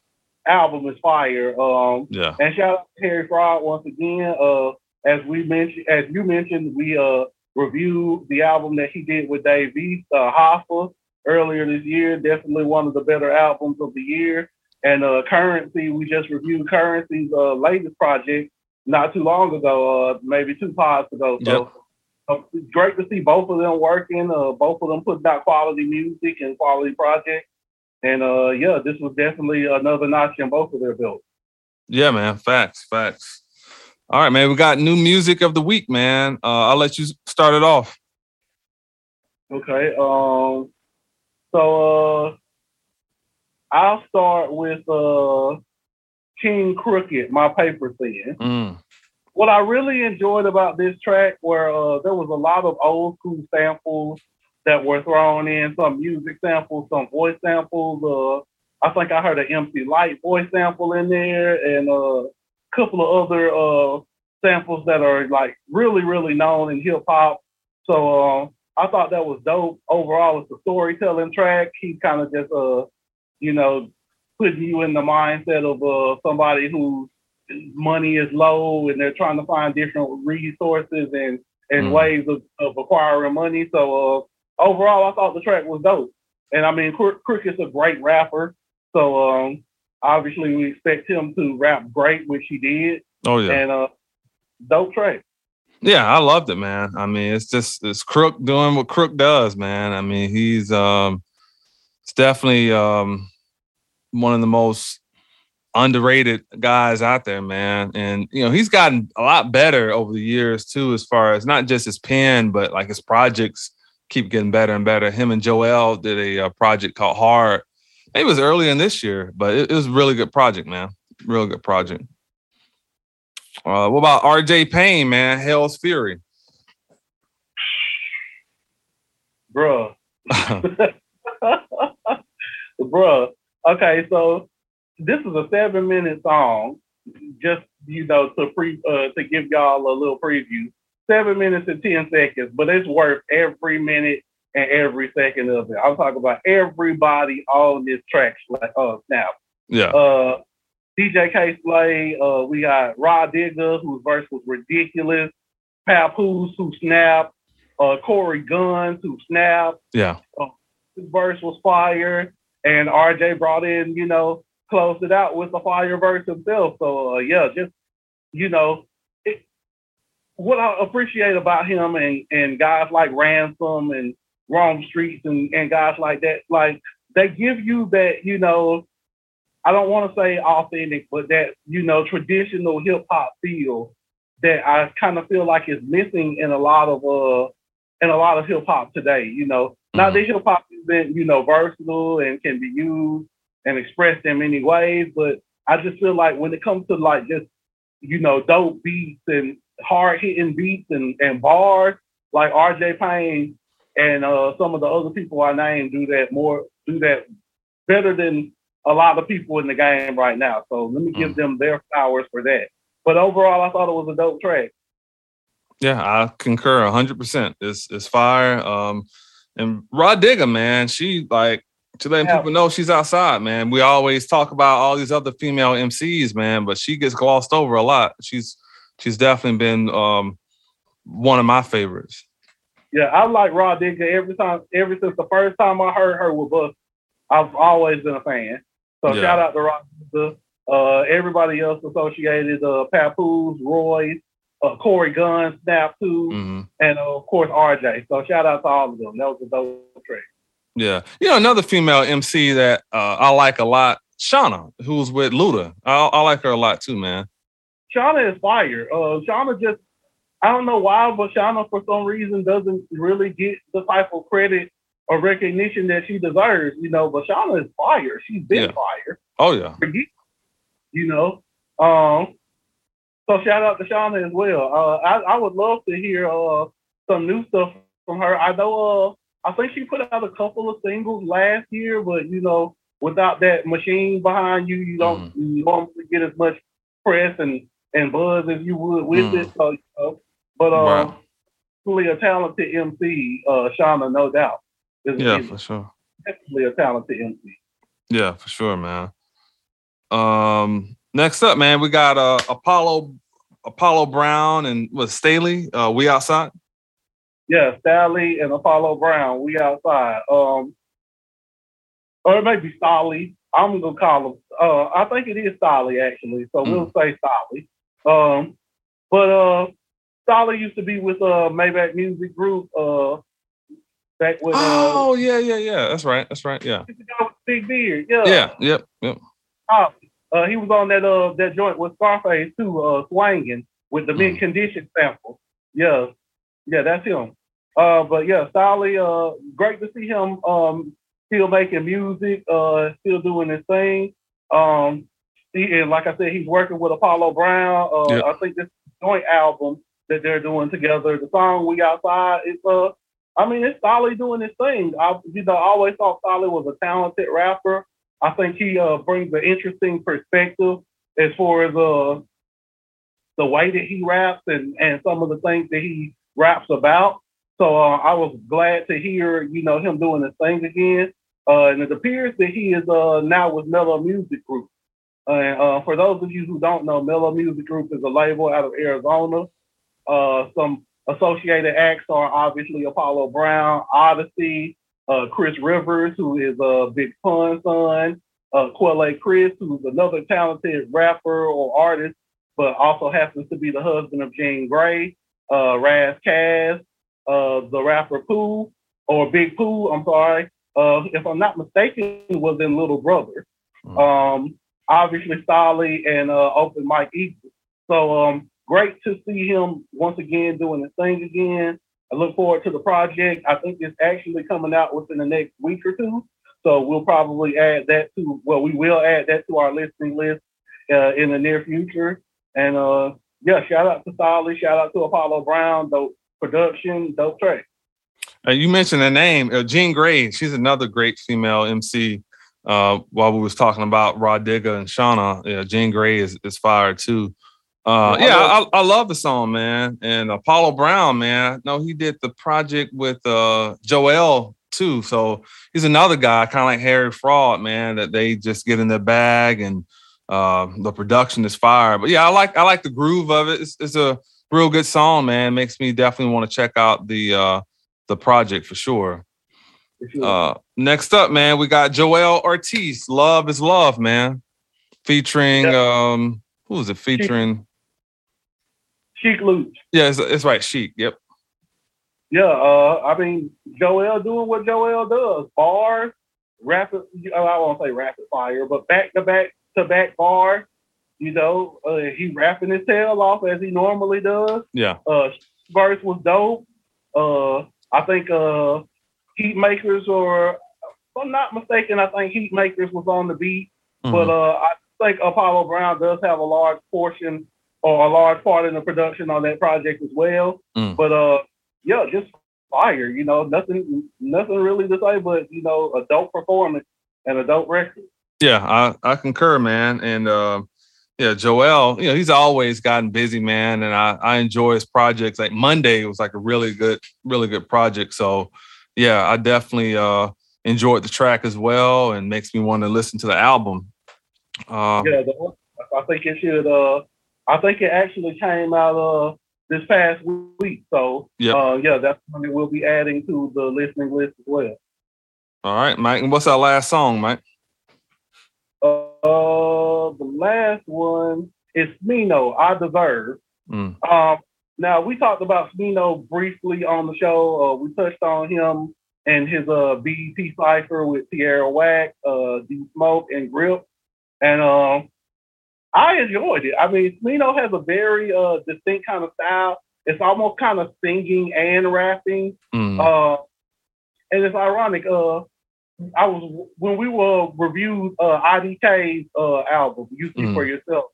album is fire. Um, yeah. And shout out to Harry Fraud once again. Uh, as we mentioned, as you mentioned, we uh reviewed the album that he did with Dave East, uh, Hoffa, earlier this year. Definitely one of the better albums of the year. And uh, Curren$y, we just reviewed Curren$y's uh, latest project not too long ago, uh, maybe two pods ago. So yep. uh, great to see both of them working, uh, both of them putting out quality music and quality projects. And uh, yeah, this was definitely another notch in both of their belts. Yeah, man. Facts, facts. All right, man. We got new music of the week, man. Uh, I'll let you start it off. Okay. Um. So uh, I'll start with uh, King Crooked, my paper thin. Mm. What I really enjoyed about this track were uh, there was a lot of old school samples that were thrown in, some music samples, some voice samples. Uh, I think I heard an MC Lyte voice sample in there, and uh, couple of other uh, samples that are like really, really known in hip hop. So uh, I thought that was dope. Overall, it's a storytelling track. He's kind of just uh, you know, putting you in the mindset of uh, somebody whose money is low and they're trying to find different resources and and mm. ways of, of acquiring money. So uh, overall, I thought the track was dope. And I mean, Crook is a great rapper. So um, obviously we expect him to rap great, which he did. Oh yeah. And uh, dope track. Yeah, I loved it, man. I mean, it's just it's Crook doing what Crook does, man. I mean, he's um, it's definitely um, one of the most underrated guys out there, man. And you know, he's gotten a lot better over the years too, as far as not just his pen, but like his projects keep getting better and better. Him and Joell did a, a uh, project called Hard. It was early in this year, but it, it was a really good project, man. Real good project. Uh, what about RJ Payne, man? Hell's Fury. Bruh. Bruh. Okay, so this is a seven minute song. Just you know, to pre uh, to give y'all a little preview. Seven minutes and ten seconds, but it's worth every minute and every second of it. I'm talking about everybody on this track. Like, oh, snap. Yeah. Uh, DJ Kay Slay. Uh, we got Rah Digga, whose verse was ridiculous. Papoose, who snapped. Uh, Cory Gunz, who snapped. Yeah. Uh, his verse was fire. And RJ brought in, you know, closed it out with the fire verse himself. So, uh, yeah, just, you know, it, what I appreciate about him and, and guys like Ransom and Rome Streetz and, and guys like that, like, they give you that, you know, I don't want to say authentic, but that you know traditional hip hop feel that I kind of feel like is missing in a lot of uh in a lot of hip hop today. You know, mm-hmm. now this hip hop has been you know versatile and can be used and expressed in many ways, but I just feel like when it comes to like just you know dope beats and hard hitting beats and and bars like R.J. Payne and uh, some of the other people I named do that more do that better than a lot of people in the game right now. So let me give mm. them their flowers for that. But overall, I thought it was a dope track. Yeah, I concur hundred percent. It's it's fire. Um, and Rah Digga, man, she like to letting yeah. people know she's outside, man. We always talk about all these other female MCs, man, but she gets glossed over a lot. She's she's definitely been um one of my favorites. Yeah, I like Rah Digga every time, ever since the first time I heard her with Bus. I've always been a fan. So yeah. shout out to Rock uh, everybody else associated, uh, Papoose, Roy, uh, Corey Gunn, Snap too, mm-hmm. and uh, of course RJ. So shout out to all of them. That was a dope track. Yeah, you know another female MC that uh, I like a lot, Shawnna, who's with Luda. I, I, like her a lot too, man. Shawnna is fire. Uh, Shawnna just, I don't know why, but Shawnna for some reason doesn't really get the type of credit or recognition that she deserves, you know. But Shawnna is fire. She's been yeah. fire. Oh yeah. You know. Um. So shout out to Shawnna as well. Uh, I, I would love to hear uh some new stuff from her. I know. Uh, I think she put out a couple of singles last year, but you know, without that machine behind you, you don't mm. you don't get as much press and and buzz as you would with mm. it. So, you know, but uh, right. really a talented MC, uh, Shawnna, no doubt yeah, for sure. Definitely a talented MC. Yeah, for sure, man. Um, next up, man, we got uh Apollo Apollo Brown and with Stalley. Uh, we outside. Yeah, Stalley and Apollo Brown. We outside. Um, or it may be Stolly. I'm gonna call him. Uh, I think it is Stalley actually. So mm. we'll say Stalley. Um, but uh, Stolly used to be with uh Maybach Music Group. Uh, back with. Oh uh, yeah, yeah, yeah. That's right. That's right. Yeah. big beard. Yeah. Yeah. Yep. Yep. Uh, uh, he was on that uh that joint with Scarface too, uh, swinging with the mid mm. condition sample. Yeah, yeah, that's him. Uh, but yeah, Stolly, uh, great to see him um still making music, uh, still doing his thing. Um, he, and like I said, he's working with Apollo Brown. Uh, yep. I think this joint album that they're doing together. The song "We Outside" is uh I mean, it's Stolly doing his thing. I, you know, always thought Stolly was a talented rapper. I think he uh, brings an interesting perspective as far as uh, the way that he raps and, and some of the things that he raps about. So uh, I was glad to hear, you know, him doing his thing again. Uh, and it appears that he is uh, now with Mellow Music Group. And uh, for those of you who don't know, Mellow Music Group is a label out of Arizona. Uh, some Associated acts are obviously Apollo Brown, Oddisee, uh, Chris Rivers, who is a Big Pun son, uh, Quelle Chris, who's another talented rapper or artist, but also happens to be the husband of Jean Grae, uh, Ras Kass, uh, the rapper Pooh, or Big Pooh, I'm sorry, uh, if I'm not mistaken, was in Little Brother. Mm. Um, obviously Stolly and uh, Open Mike Eagle. So um, great to see him once again doing the thing again. I look forward to the project. I think it's actually coming out within the next week or two. So we'll probably add that to, well, we will add that to our listening list uh, in the near future. And uh, yeah, shout out to Solly, shout out to Apollo Brown, dope production, dope track. Uh, you mentioned a name, uh, Jean Grae. She's another great female MC. Uh, while we was talking about Rah Digga and Shawnna, yeah, Jean Grae is, is fire too. Uh, yeah, I, I, love the song, man. And Apollo Brown, man, No, he did the project with uh, Joell too. So he's another guy, kind of like Harry Fraud, man, that they just get in their bag and uh, the production is fire. But yeah, I like I like the groove of it. It's, it's a real good song, man. Makes me definitely want to check out the uh, the project for sure. Uh, next up, man, we got Joell Ortiz. Love is love, man. Featuring um, who is it? Featuring Sheek Louch. Yeah, it's, it's right, Sheek. Yep. Yeah, uh, I mean Joell doing what Joell does: bars, rapid. I won't say rapid fire, but back to back to back bars. You know, uh, he rapping his tail off as he normally does. Yeah. Uh, verse was dope. Uh, I think uh, Heatmakerz, or if I'm not mistaken, I think Heatmakerz was on the beat. Mm-hmm. But uh, I think Apollo Brown does have a large portion or a large part in the production on that project as well. Mm. But uh, yeah, just fire. You know, nothing, nothing really to say, but you know, adult performance and adult record. Yeah, I I concur, man. And uh, yeah, Joell, you know, he's always gotten busy, man, and I I enjoy his projects. Like Monday was like a really good, really good project. So yeah, I definitely uh enjoyed the track as well, and makes me want to listen to the album. Uh, yeah, I think it should. Uh, I think it actually came out uh this past week. So yep. uh, yeah, that's something we'll be adding to the listening list as well. All right, Mike. And what's our last song, Mike? Uh, the last one is Smino, I Deserve. Mm. Um, now we talked about Smino briefly on the show. Uh, we touched on him and his uh BET cipher with Tierra Whack, uh, D Smoke, and Grip, and um, I enjoyed it. I mean, Smino has a very uh distinct kind of style. It's almost kind of singing and rapping. Mm. Uh, and it's ironic. Uh, I was when we were reviewed uh, IDK's uh, album, "You See mm. for Yourself,"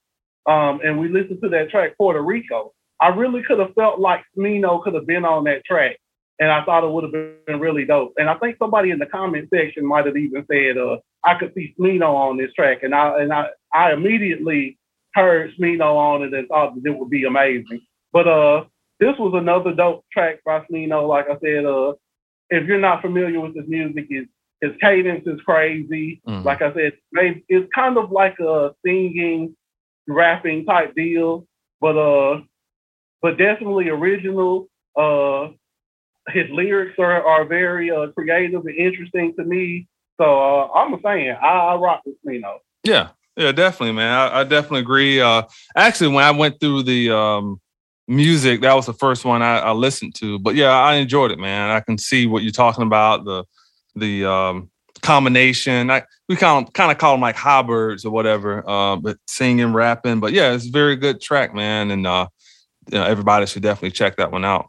um, and we listened to that track "Puerto Rico." I really could have felt like Smino could have been on that track, and I thought it would have been really dope. And I think somebody in the comment section might have even said, uh, "I could see Smino on this track," and I and I I immediately heard Smino on it and thought that it would be amazing. But uh, this was another dope track by Smino. Like I said, uh, if you're not familiar with his music, it's his cadence is crazy. Mm-hmm. Like I said, it's kind of like a singing, rapping type deal, but uh, but definitely original. Uh, his lyrics are are very uh, creative and interesting to me. So uh, I'm a fan. I, I rock with Smino. Yeah, yeah, definitely, man. I, I definitely agree. Uh, actually, when I went through the um, music, that was the first one I, I listened to. But yeah, I enjoyed it, man. I can see what you're talking about. The the um, combination. I, we kind of kind of call them like hybrids or whatever, uh, but singing, rapping. But yeah, it's a very good track, man, and uh, you know, everybody should definitely check that one out.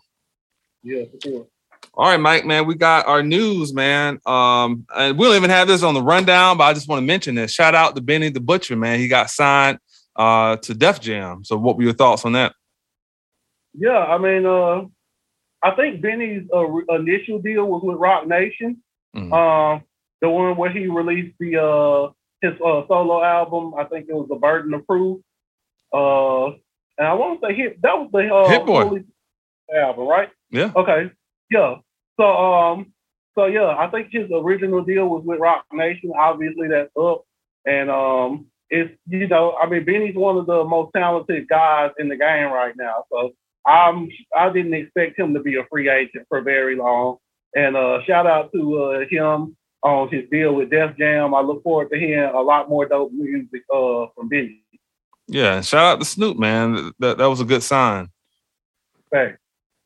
Yeah, for sure. All right, Mike, man, we got our news, man. Um, and we don't even have this on the rundown, but I just want to mention this. Shout out to Benny the Butcher, man. He got signed uh, to Def Jam. So, what were your thoughts on that? Yeah, I mean, uh, I think Benny's uh, initial deal was with Roc Nation. Mm-hmm. Um, the one where he released the uh his uh, solo album. I think it was The Burden of Proof. Uh, and I want to say hit that was the uh, Hit Boy album, right? Yeah. Okay. Yeah. So um, so yeah, I think his original deal was with Roc Nation. Obviously, that's up, and um, it's you know, I mean, Benny's one of the most talented guys in the game right now. So I'm I didn't expect him to be a free agent for very long. And uh, shout out to uh, him on his deal with Def Jam. I look forward to hearing a lot more dope music uh, from Benny. Yeah, shout out to Snoop, man. That that was a good sign. Thanks.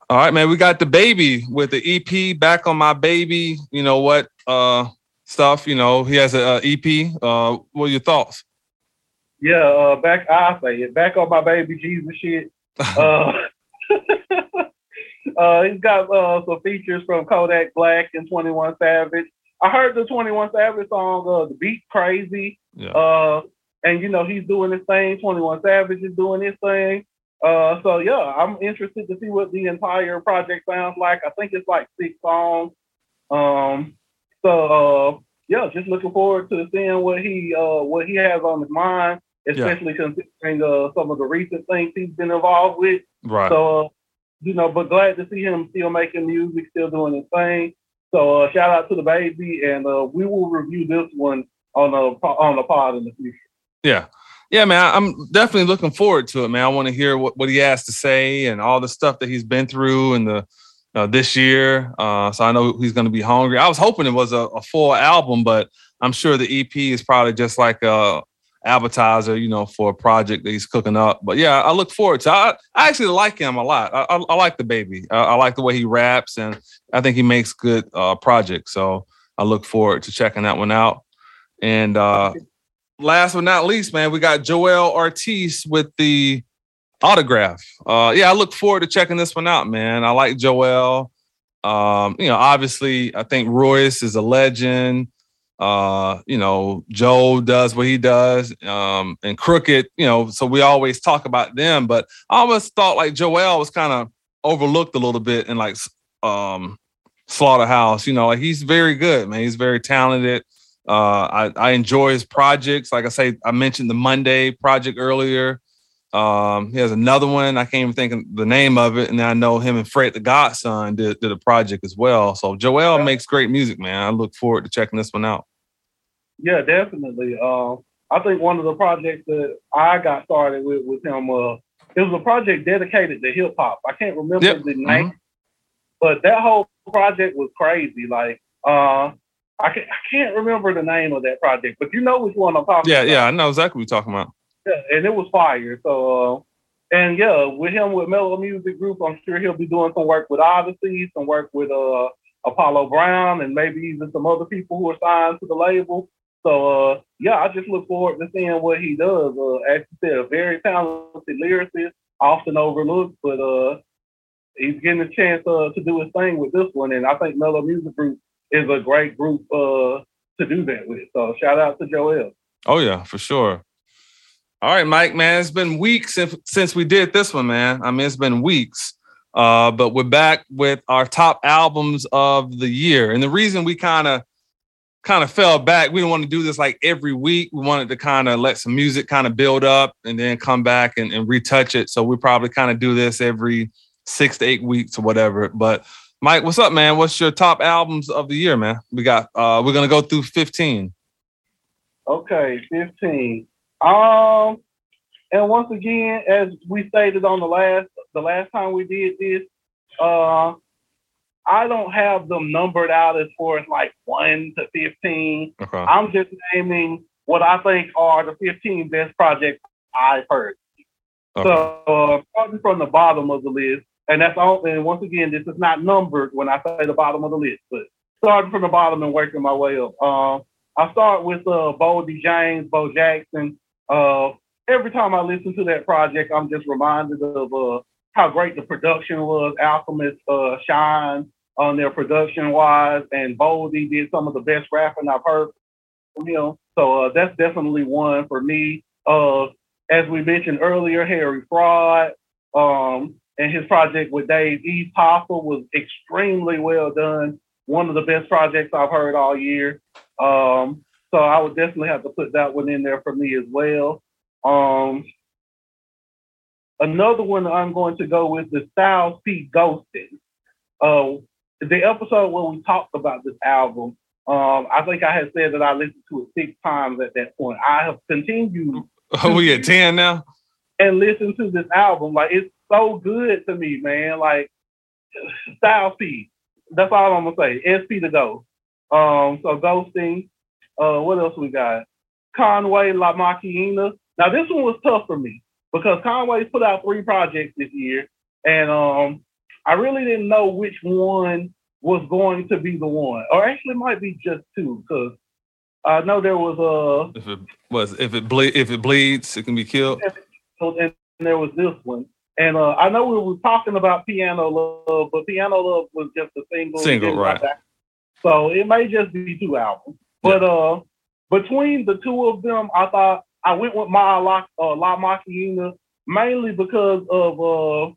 All right, man. We got DaBaby with the EP back on my baby. You know what? Uh stuff. You know, he has an EP. Uh, what are your thoughts? Yeah, uh, back I say it. Back on my baby Jesus shit. uh, uh, he's got uh, some features from Kodak Black and 21 Savage. I heard the 21 Savage song, uh, the beat crazy. Yeah. Uh, and you know he's doing his thing. 21 Savage is doing his thing. Uh, so yeah, I'm interested to see what the entire project sounds like. I think it's like six songs. Um, so uh, yeah, just looking forward to seeing what he uh, what he has on his mind, especially yeah. considering uh, some of the recent things he's been involved with. Right. So uh, you know, but glad to see him still making music, still doing his thing. So uh, shout out to DaBaby, and uh, we will review this one on the on the pod in the future. Yeah. Yeah, man, I'm definitely looking forward to it, man. I want to hear what, what he has to say and all the stuff that he's been through and the uh, this year. Uh, so I know he's going to be hungry. I was hoping it was a, a, full album, but I'm sure the EP is probably just like a advertiser, you know, for a project that he's cooking up. But yeah, I look forward to. I, I actually like him a lot. I, I, I like DaBaby. I, I, like the way he raps, and I think he makes good uh, projects. So I look forward to checking that one out. And uh, last but not least, man, we got Joell Ortiz with the autograph. Uh, yeah, I look forward to checking this one out, man. I like Joell. Um, you know, obviously, I think Royce is a legend. Uh, you know, Joe does what he does, um, and Crooked, you know, so we always talk about them, but I always thought like Joell was kind of overlooked a little bit in like um Slaughterhouse, you know, like he's very good, man. He's very talented. Uh, I, I enjoy his projects. Like I say, I mentioned the Monday project earlier. Um, he has another one. I can't even think of the name of it. And I know him and Fred the Godson did, did a project as well. So Joell yeah. makes great music, man. I look forward to checking this one out. Yeah, definitely. Uh, I think one of the projects that I got started with with him, uh, it was a project dedicated to hip hop. I can't remember yep. the name, mm-hmm. but that whole project was crazy. Like, uh, I can't, I can't remember the name of that project, but you know which one I'm talking yeah, about. Yeah, yeah, I know exactly what you're talking about. Yeah, and it was fire. So, uh, and yeah, with him with Mellow Music Group, I'm sure he'll be doing some work with Oddisee, some work with uh, Apollo Brown, and maybe even some other people who are signed to the label. So, uh, yeah, I just look forward to seeing what he does. Uh, as you said, a very talented lyricist, often overlooked, but uh, he's getting a chance uh, to do his thing with this one. And I think Mellow Music Group is a great group uh, to do that with. So shout out to Joell. Oh yeah, for sure. All right, Mike, man, it's been weeks since, we did this one, man. I mean, it's been weeks. Uh, but we're back with our top albums of the year. And the reason we kind of kind of fell back, we didn't want to do this like every week. We wanted to kind of let some music kind of build up and then come back and, and retouch it. So we probably kind of do this every six to eight weeks or whatever. But Mike, what's up, man? What's your top albums of the year, man? We got uh we're gonna go through 15. Okay, 15. Um and once again, as we stated on the last the last time we did this, uh I don't have them numbered out as far as like one to 15. Okay. I'm just naming what I think are the 15 best projects I've heard. Okay. So uh, starting from the bottom of the list, and that's all. And once again, this is not numbered when I say the bottom of the list, but starting from the bottom and working my way up. Um, I start with uh, Boldy James, Bo Jackson. Uh, every time I listen to that project, I'm just reminded of uh, how great the production was. Alchemist uh, shine on their production wise, and Boldy did some of the best rapping I've heard from him. So uh, that's definitely one for me. Uh, as we mentioned earlier, Harry Fraud. Um, and his project with Dave East Hostile was extremely well done. One of the best projects I've heard all year. Um, so I would definitely have to put that one in there for me as well. Um, another one I'm going to go with the Styles P Ghosting. Uh, the episode where we talked about this album, um, I think I had said that I listened to it six times at that point. I have continued. Oh, we at 10 now? And listen to this album. Like it's so good to me, man. Like Styles P. That's all I'm gonna say. SP to go. Um, so ghosting. Uh, what else we got? Conway La Maquina. Now this one was tough for me because Conway's put out three projects this year, and um, I really didn't know which one was going to be the one, or actually might be just two, because I know there was a. If it was, if it bleed, if it bleeds, it can be killed. And there was this one, and uh, I know we were talking about Piano Love, but Piano Love was just a single. Single, right? So it may just be two albums. But yeah. uh, between the two of them, I thought I went with my La, uh, La mainly because of uh,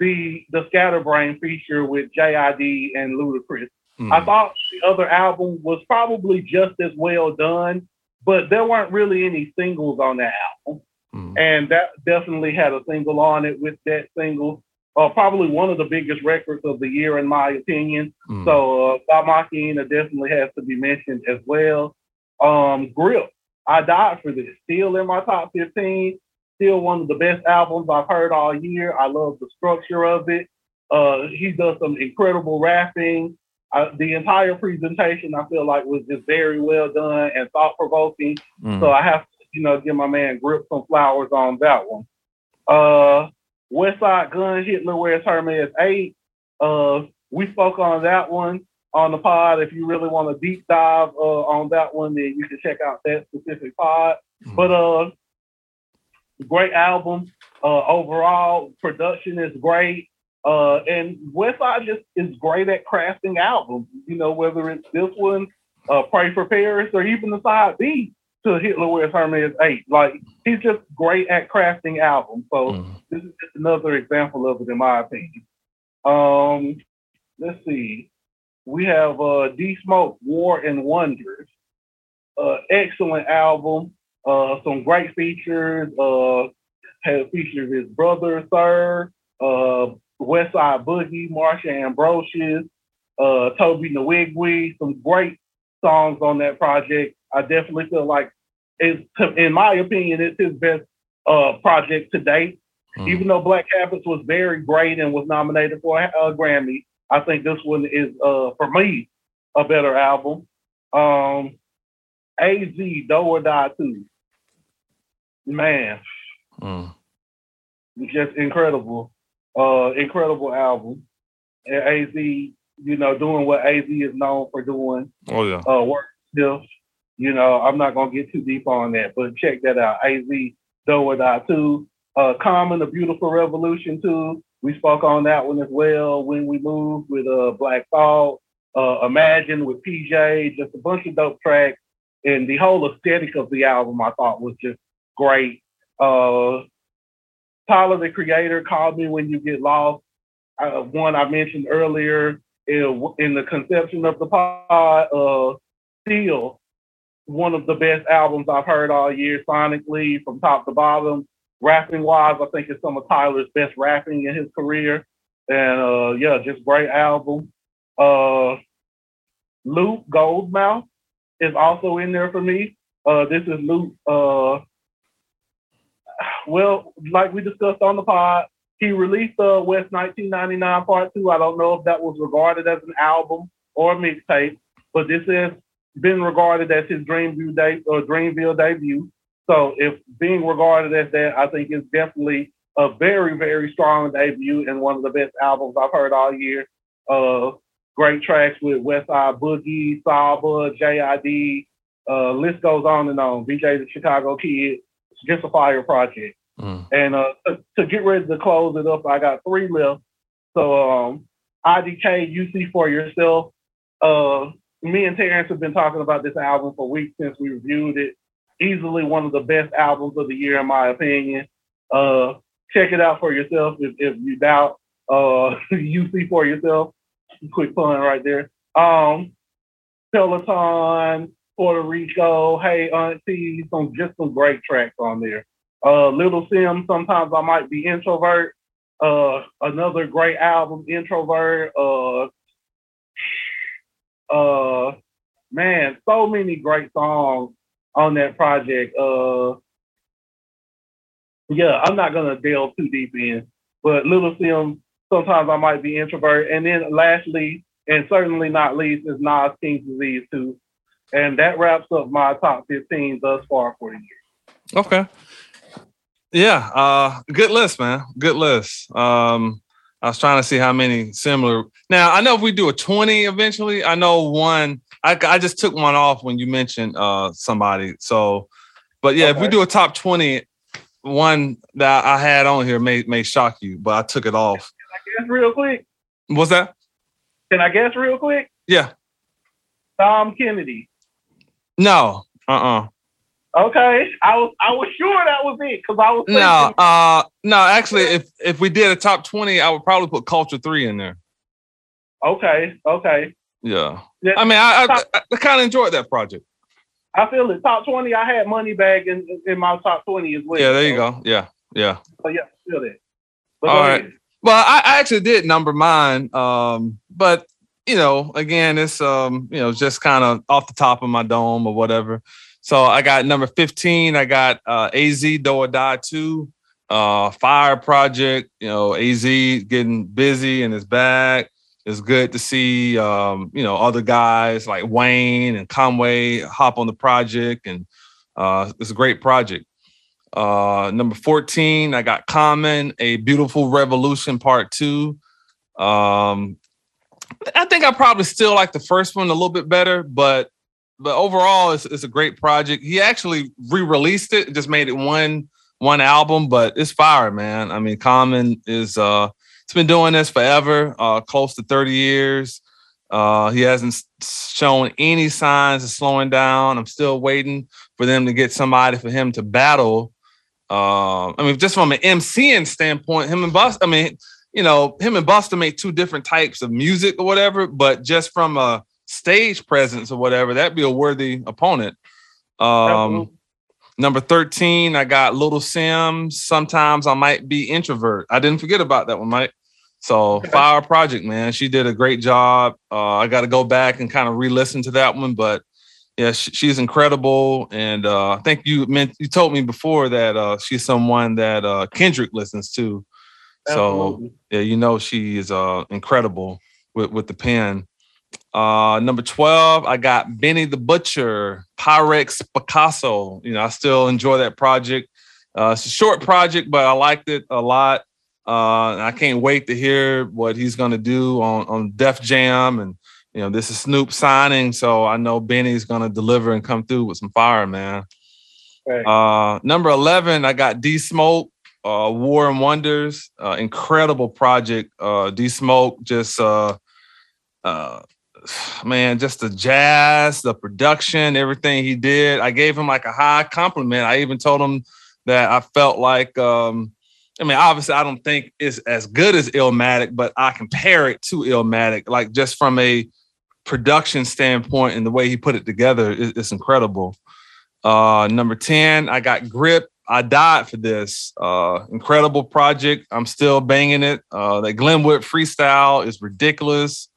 the the Scatterbrain feature with JID and Ludacris. Mm. I thought the other album was probably just as well done, but there weren't really any singles on that album. Mm. And that definitely had a single on it with that single. Uh, probably one of the biggest records of the year, in my opinion. Mm. So, uh, La Maquina definitely has to be mentioned as well. Um, Grip, I died for this. Still in my top 15. Still one of the best albums I've heard all year. I love the structure of it. Uh, he does some incredible rapping. Uh, the entire presentation I feel like was just very well done and thought provoking. Mm. So I have to, you know, give my man Grip some flowers on that one. Uh, Westside Gunn, Hitler Wears Hermes 8. Uh, we spoke on that one on the pod. If you really want to deep dive uh, on that one, then you can check out that specific pod. Mm-hmm. But uh, great album. Uh, overall, production is great. Uh, and Westside just is great at crafting albums. You know, whether it's this one, uh, Pray for Paris, or even the side B to Hitler Wears Hermes 8. Like, he's just great at crafting albums. So, mm. this is just another example of it, in my opinion. Um, let's see. We have uh, D Smoke, War and Wonders. Uh, excellent album. Uh, some great features. Uh, has featured his brother, Sir, uh, Westside Boogie, Marsha Ambrosius, uh, Tobe Nwigwe. Some great songs on that project. I definitely feel like it's, in my opinion, it's his best uh, project to date. Mm. Even though Black Habits was very great and was nominated for a, a Grammy, I think this one is, uh, for me, a better album. Um, AZ, Do or Die 2. Man, mm. just incredible. Uh, incredible album. And AZ, you know, doing what AZ is known for doing. Oh, yeah. Uh, work still. You know, I'm not to get too deep on that, but check that out. AZ, Do or Die 2. Uh, Common, A Beautiful Revolution too. We spoke on that one as well when we moved with uh, Black Thought, uh, Imagine with PJ, just a bunch of dope tracks. And the whole aesthetic of the album I thought was just great. Uh, Tyler, the creator, called me when you get lost. Uh, one I mentioned earlier in, in, the conception of the pod, uh, still one of the best albums I've heard all year sonically from top to bottom rapping wise, I think it's some of Tyler's best rapping in his career. And uh, yeah, just great album. Uh, Lute Gold Mouf is also in there for me. Uh, this is Lute. Uh, well, like we discussed on the pod, he released uh, West 1999 Part Two. I don't know if that was regarded as an album or a mixtape, but this has been regarded as his Dreamville, de- or Dreamville debut. So if being regarded as that, I think it's definitely a very, very strong debut and one of the best albums I've heard all year. Uh, great tracks with Westside Boogie, Saba, JID, uh, list goes on and on. BJ the Chicago Kid, it's just a fire project. Mm. And uh, to, to, get ready to close it up, I got three left. So um, IDK, you see for yourself. Uh, me and Terrence have been talking about this album for weeks since we reviewed it easily one of the best albums of the year, in my opinion. Uh, check it out for yourself if, if you doubt. Uh, you see for yourself. Quick pun right there. Um, Peloton, Puerto Rico, Hey Auntie, some just some great tracks on there. Uh, Little Sim, sometimes I might be introvert. Uh, another great album, Introvert. Uh, uh, man, so many great songs on that project. Uh, yeah, I'm not gonna delve too deep in, but Little Sim, sometimes I might be introvert. And then lastly, and certainly not least, is Nas King's Disease too. And that wraps up my top 15 thus far for the year. Okay. Yeah, uh, good list, man. Good list. Um, I was trying to see how many similar. Now I know if we do a twenty eventually, I know one. I I just took one off when you mentioned uh somebody. So, but yeah, okay. if we do a top twenty, one that I had on here may may shock you, but I took it off. Can I guess real quick? What's that? Can I guess real quick? Yeah. Tom Kennedy. No. Uh. Uh-uh. uh Okay, I was I was sure that was it because I was thinking, no, uh, no. Actually, if if we did a top twenty, I would probably put Culture Three in there. Okay, okay. Yeah, yeah. I mean, I I, I, I kind of enjoyed that project. I feel it. Top twenty, I had Moneybagg in in my top twenty as well. Yeah, there you go. Yeah, yeah. Oh yeah, feel it. All right. Ahead. Well, I, I actually did number mine, um, but you know, again, it's um, you know, just kind of off the top of my dome or whatever. So I got number 15. I got uh, AZ Do or Die 2, uh, Fire Project. You know, AZ getting busy and is back. It's good to see, um, you know, other guys like Wayne and Conway hop on the project, and uh, it's a great project. Uh, number 14, I got Common, A Beautiful Revolution Part 2. Um, I think I probably still like the first one a little bit better, but but overall, it's, it's a great project. He actually re-released it, just made it one one album, but it's fire, man. I mean, Common is uh, it's been doing this forever, uh, close to thirty years. Uh, he hasn't shown any signs of slowing down. I'm still waiting for them to get somebody for him to battle. Uh, I mean, just from an MCing standpoint, him and Bust, I mean, you know, him and Busta make two different types of music or whatever, but just from a stage presence or whatever, that'd be a worthy opponent. Um, number 13, I got Little Simz. Sometimes I might be introvert. I didn't forget about that one, Mike. So. Fire Project, man, she did a great job. Uh, I got to go back and kind of re-listen to that one, but yeah, she, she's incredible. And uh, I think you meant you told me before that uh, she's someone that uh, Kendrick listens to. Absolutely. So yeah, you know she is uh, incredible with with the pen. Uh, number 12, I got Benny the Butcher, Pyrex Picasso. You know, I still enjoy that project. Uh, it's a short project, but I liked it a lot. Uh, I can't wait to hear what he's going to do on, on Def Jam. And, you know, this is Snoop signing. So I know Benny's going to deliver and come through with some fire, man. Right. Uh, number 11, I got D Smoke, uh, War and Wonders. Uh, incredible project. Uh, D Smoke just, uh, uh, man, just the jazz, the production, everything he did. I gave him like a high compliment. I even told him that I felt like, um, I mean, obviously, I don't think it's as good as Illmatic, but I compare it to Illmatic, like just from a production standpoint and the way he put it together, it's incredible. Uh, number 10, I got Grip. I died for this. Uh, incredible project. I'm still banging it. Uh, that Glenwood freestyle is ridiculous.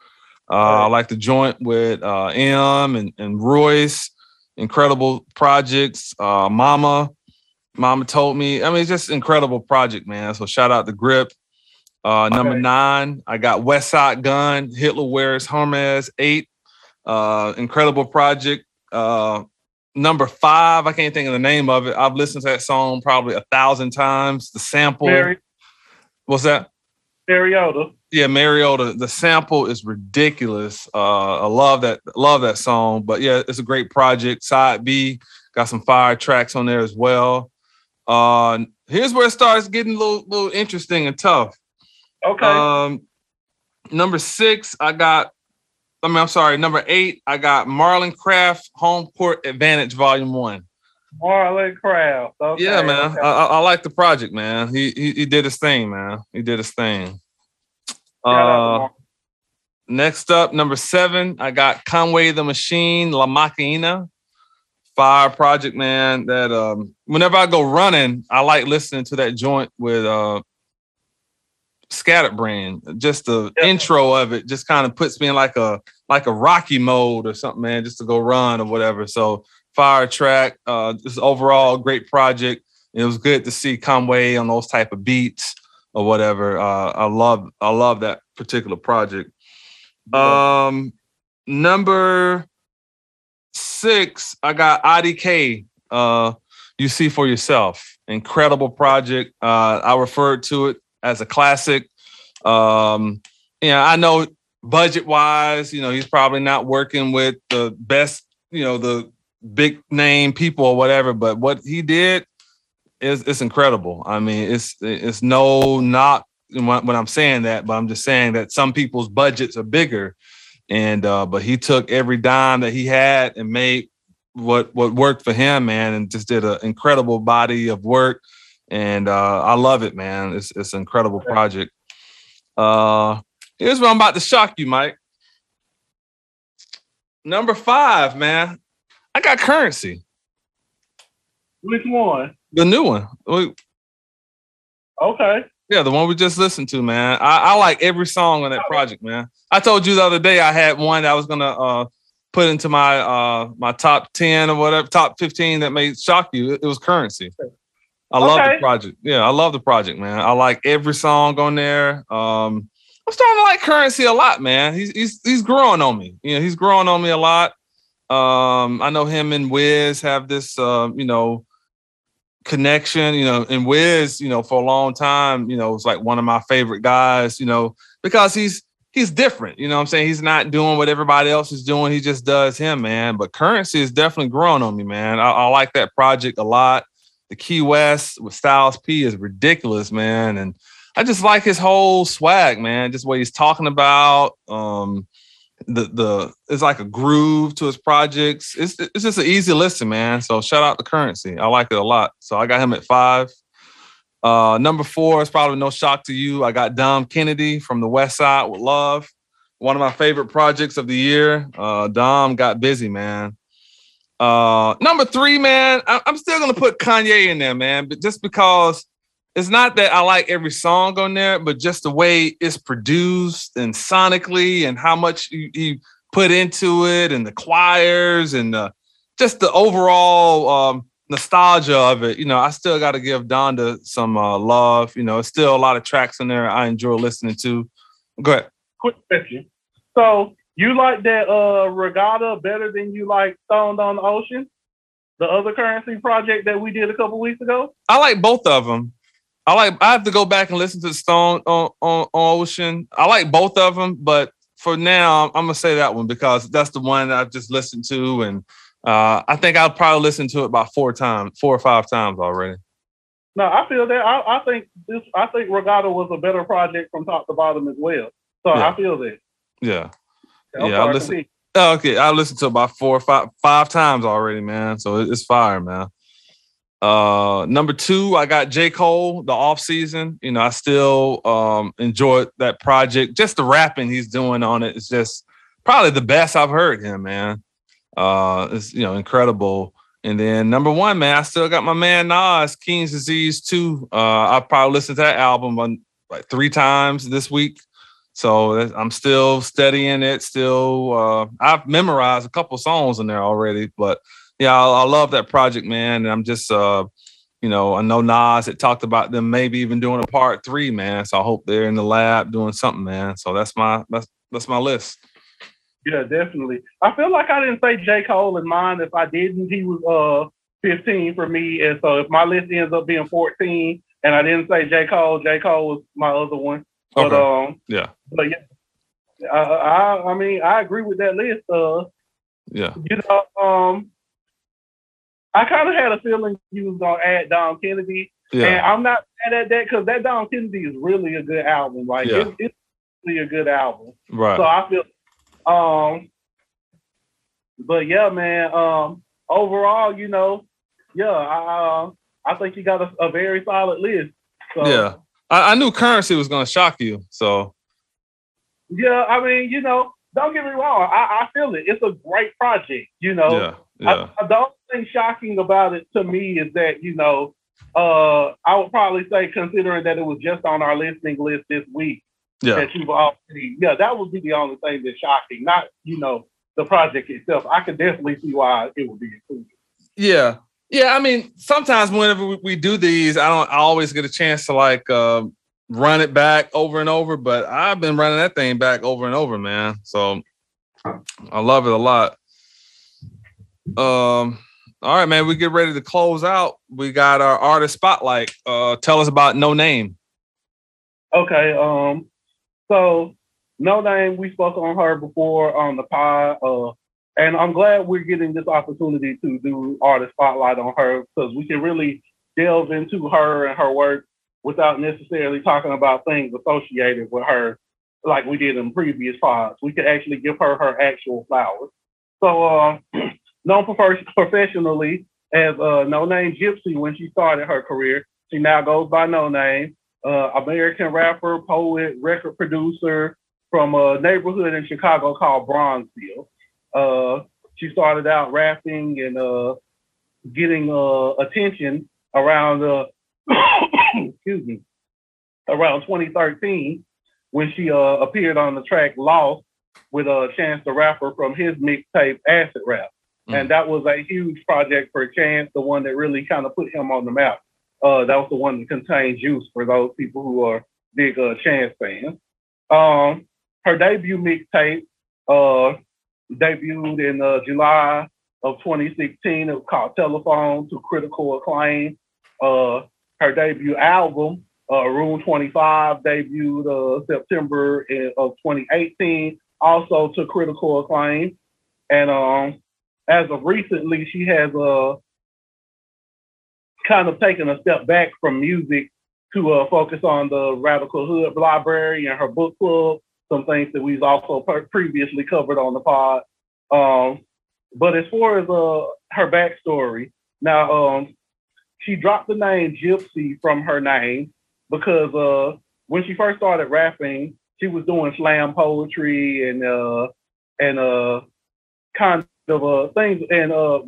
Uh, I like the joint with uh, M and, and Royce. Incredible projects. Uh, Mama, Mama told me. I mean, it's just incredible project, man. So shout out to Grip. Uh, okay. Number nine, I got Westside Gun, Hitler Wears Hermes Eight. Uh, incredible project. Uh, number five, I can't think of the name of it. I've listened to that song probably a thousand times. The sample. Mary. What's that? Mariota. Yeah, Mariota. The sample is ridiculous. Uh, I love that. Love that song. But yeah, it's a great project. Side B got some fire tracks on there as well. Uh, here's where it starts getting a little, little interesting and tough. Okay. Um, number six, I got. I mean, I'm sorry. Number eight, I got Marlon Craft Home Court Advantage Volume One. Marlon Craft. Okay, yeah, man. Okay. I, I, like the project, man. He, he, he did his thing, man. He did his thing. Uh, next up, number seven, I got Conway the Machine, La Maquina. Fire project, man. That um, whenever I go running, I like listening to that joint with uh Scatterbrain. Just the yep. intro of it just kind of puts me in like a like a Rocky mode or something, man, just to go run or whatever. So fire track. Uh, just overall great project. It was good to see Conway on those type of beats or whatever. Uh, I love I love that particular project. Um, number six, I got IDK. Uh, you see for yourself. Incredible project. Uh, I referred to it as a classic. Um, yeah, I know budget wise, you know, he's probably not working with the best, you know, the big name people or whatever, but what he did is it's incredible. I mean, it's it's no not when I'm saying that, but I'm just saying that some people's budgets are bigger. And uh, but he took every dime that he had and made what what worked for him, man, and just did an incredible body of work. And uh, I love it, man. It's it's an incredible project. Uh, here's what I'm about to shock you, Mike. Number five, man. I got Curren$y. Which one? The new one. We, Okay. Yeah, the one we just listened to, man. I, I like every song on that project, man. I told you the other day I had one that I was gonna uh, put into my uh, my top ten or whatever, top fifteen that may shock you. It, was Curren$y. I okay. love the project. Yeah, I love the project, man. I like every song on there. Um, I'm starting to like Curren$y a lot, man. He's he's he's growing on me. You know, he's growing on me a lot. Um, I know him and Wiz have this, uh, you know, connection, you know, and Wiz, you know, for a long time, you know, was like one of my favorite guys, you know, because he's he's different. You know I'm saying? He's not doing what everybody else is doing. He just does him, man. But Curren$y is definitely growing on me, man. I, I like that project a lot. The Key West with Styles P is ridiculous, man. And I just like his whole swag, man. Just what he's talking about. Um, the the it's like a groove to his projects. It's it's just an easy listen, man. So shout out to Curren$y. I like it a lot. So I got him at five. Uh, number four is probably no shock to you. I got Dom Kennedy from the West Side with Love. One of my favorite projects of the year. Uh, Dom got busy, man. Uh, number three, man, I- I'm still gonna put Kanye in there, man, but just because it's not that I like every song on there, but just the way it's produced and sonically and how much he, put into it and the choirs and the, just the overall um, nostalgia of it. You know, I still got to give Donda some uh, love. You know, it's still a lot of tracks in there I enjoy listening to. Go ahead. Quick question. So you like that uh, Regatta better than you like Stoned on the Ocean? The other Curren$y project that we did a couple weeks ago? I like both of them. I like. I have to go back and listen to Stone on, on, on Ocean. I like both of them, but for now, I'm gonna say that one because that's the one I've just listened to, and uh, I think I'll probably listen to it about four times, four or five times already. No, I feel that. I, I think this. I think Regatta was a better project from top to bottom as well. So yeah. I feel that. Yeah. Okay, yeah, I listen. Oh, okay, I listened to about four or five five times already, man. So it's fire, man. Uh, number two, I got J. Cole, the off season. You know, I still um enjoy that project. Just the rapping he's doing on it is just probably the best I've heard him, man. Uh, it's you know incredible. And then number one, man, I still got my man Nas, King's Disease 2. Uh, I probably listened to that album on, like three times this week. So I'm still studying it. Still, uh, I've memorized a couple songs in there already, but yeah, I, I, love that project, man. And I'm just, uh, you know, I know Nas had talked about them maybe even doing a part three, man. So I hope they're in the lab doing something, man. So that's my that's that's my list. Yeah, definitely. I feel like I didn't say J. Cole in mine. If I didn't, he was uh 15 for me. And so if my list ends up being 14 and I didn't say J. Cole, J. Cole was my other one. But okay. um yeah. But yeah. I, I I mean I agree with that list. Uh yeah. You know, um I kind of had a feeling you was gonna add Dom Kennedy, yeah. and I'm not mad at that because that Dom Kennedy is really a good album. Like yeah. it's, it's really a good album. Right. So I feel, um, but yeah, man. Um, overall, you know, yeah, I uh, I think you got a, a very solid list. So, yeah, I, I knew Curren$y was gonna shock you. So. Yeah, I mean, you know, don't get me wrong. I, I feel it. It's a great project. You know. Yeah. Yeah. I, the only thing shocking about it to me is that, you know, uh, I would probably say, considering that it was just on our listening list this week, yeah. that you've already, yeah, that would be the only thing that's shocking, not, you know, the project itself. I could definitely see why it would be included. Yeah. Yeah. I mean, sometimes whenever we do these, I don't I always get a chance to like uh, run it back over and over, but I've been running that thing back over and over, man. So I love it a lot. Um, all right, man. We get ready to close out. We got our artist spotlight. Uh, tell us about Noname. Okay. Um, So Noname, we spoke on her before on the pod, uh, and I'm glad we're getting this opportunity to do artist spotlight on her because we can really delve into her and her work without necessarily talking about things associated with her like we did in previous pods. We could actually give her her actual flowers. So, uh, known professionally as uh, Noname Gypsy when she started her career, she now goes by Noname. Uh, American rapper, poet, record producer from a neighborhood in Chicago called Bronzeville. Uh, she started out rapping and uh, getting uh, attention around uh, excuse me around 2013 when she uh, appeared on the track Lost with a Chance the Rapper from his mixtape Acid Rap. Mm. And that was a huge project for Chance, the one that really kind of put him on the map. Uh, that was the one that contained Juice for those people who are big uh, Chance fans. Um, her debut mixtape uh, debuted in uh, July of 2016. It was called Telephone to Critical Acclaim. Uh, her debut album uh, Room 25 debuted uh, September in, of 2018, also to critical acclaim. And um, as of recently, she has uh, kind of taken a step back from music to uh, focus on the Radical Hood Library and her book club, some things that we've also per- previously covered on the pod. Um, but as far as uh, her backstory, now um, she dropped the name Gypsy from her name because uh, when she first started rapping, she was doing slam poetry and uh, and uh, kind of uh, things and uh,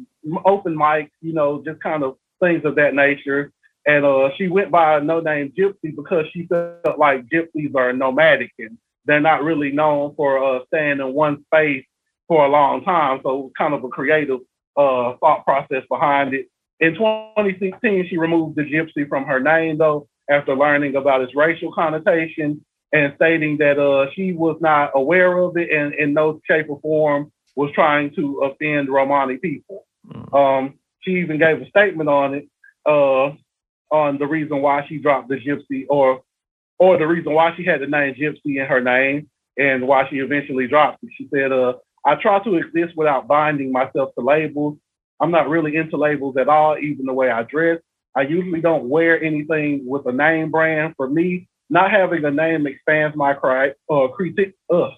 open mic, you know, just kind of things of that nature. And uh, she went by a Noname Gypsy because she felt like gypsies are nomadic and they're not really known for uh, staying in one space for a long time. So kind of a creative uh, thought process behind it. In 2016, she removed the gypsy from her name, though, after learning about its racial connotation and stating that uh, she was not aware of it and in no shape or form was trying to offend Romani people. Mm. Um, she even gave a statement on it, uh, on the reason why she dropped the gypsy or or the reason why she had the name gypsy in her name and why she eventually dropped it. She said, uh, I try to exist without binding myself to labels. I'm not really into labels at all, even the way I dress. I usually don't wear anything with a name brand. For me, not having a name expands my cri- uh, critique. Uh,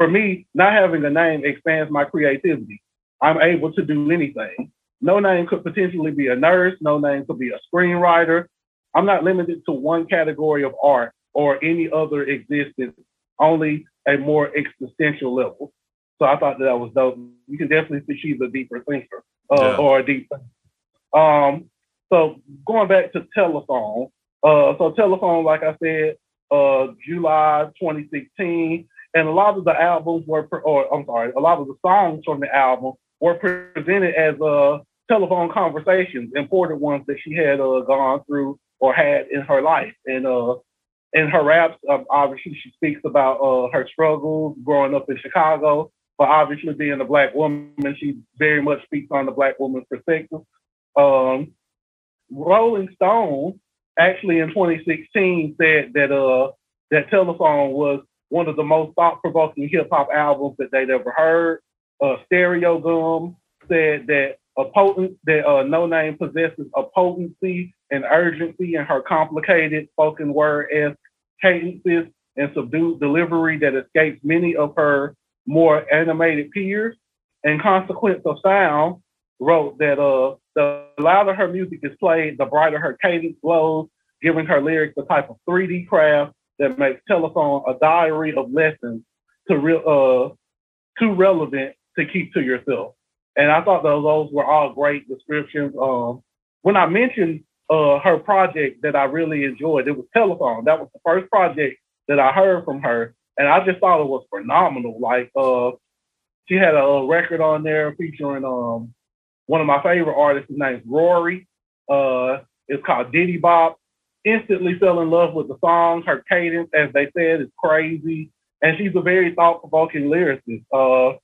for me, not having a name expands my creativity. I'm able to do anything. No name could potentially be a nurse. No name could be a screenwriter. I'm not limited to one category of art or any other existence, only a more existential level. So I thought that, that was dope. You can definitely see she's a deeper thinker uh, yeah. or a deep. Um, so going back to telephone, uh, so telephone, like I said, uh, July 2016, and a lot of the albums were, or I'm sorry, a lot of the songs from the album were presented as uh, telephone conversations, important ones that she had uh, gone through or had in her life. And uh, in her raps, um, obviously she speaks about uh, her struggles growing up in Chicago, but obviously being a black woman, she very much speaks on the black woman's perspective. Um, Rolling Stone actually in 2016 said that uh that Telephone was one of the most thought-provoking hip-hop albums that they'd ever heard. Uh, Stereogum said that a potent that uh, Noname possesses a potency and urgency in her complicated spoken word as cadences and subdued delivery that escapes many of her more animated peers. And Consequence of Sound wrote that uh, the louder her music is played, the brighter her cadence glows, giving her lyrics a type of 3D craft that makes telephone a diary of lessons to real uh, too relevant to keep to yourself. And I thought those, those were all great descriptions. Um, when I mentioned uh, her project that I really enjoyed, it was Telephone. That was the first project that I heard from her, and I just thought it was phenomenal. Like uh, she had a record on there featuring um, one of my favorite artists. His name's Raury. Uh, it's called Diddy Bop. Instantly fell in love with the song. Her cadence, as they said, is crazy. And she's a very thought provoking lyricist. Uh,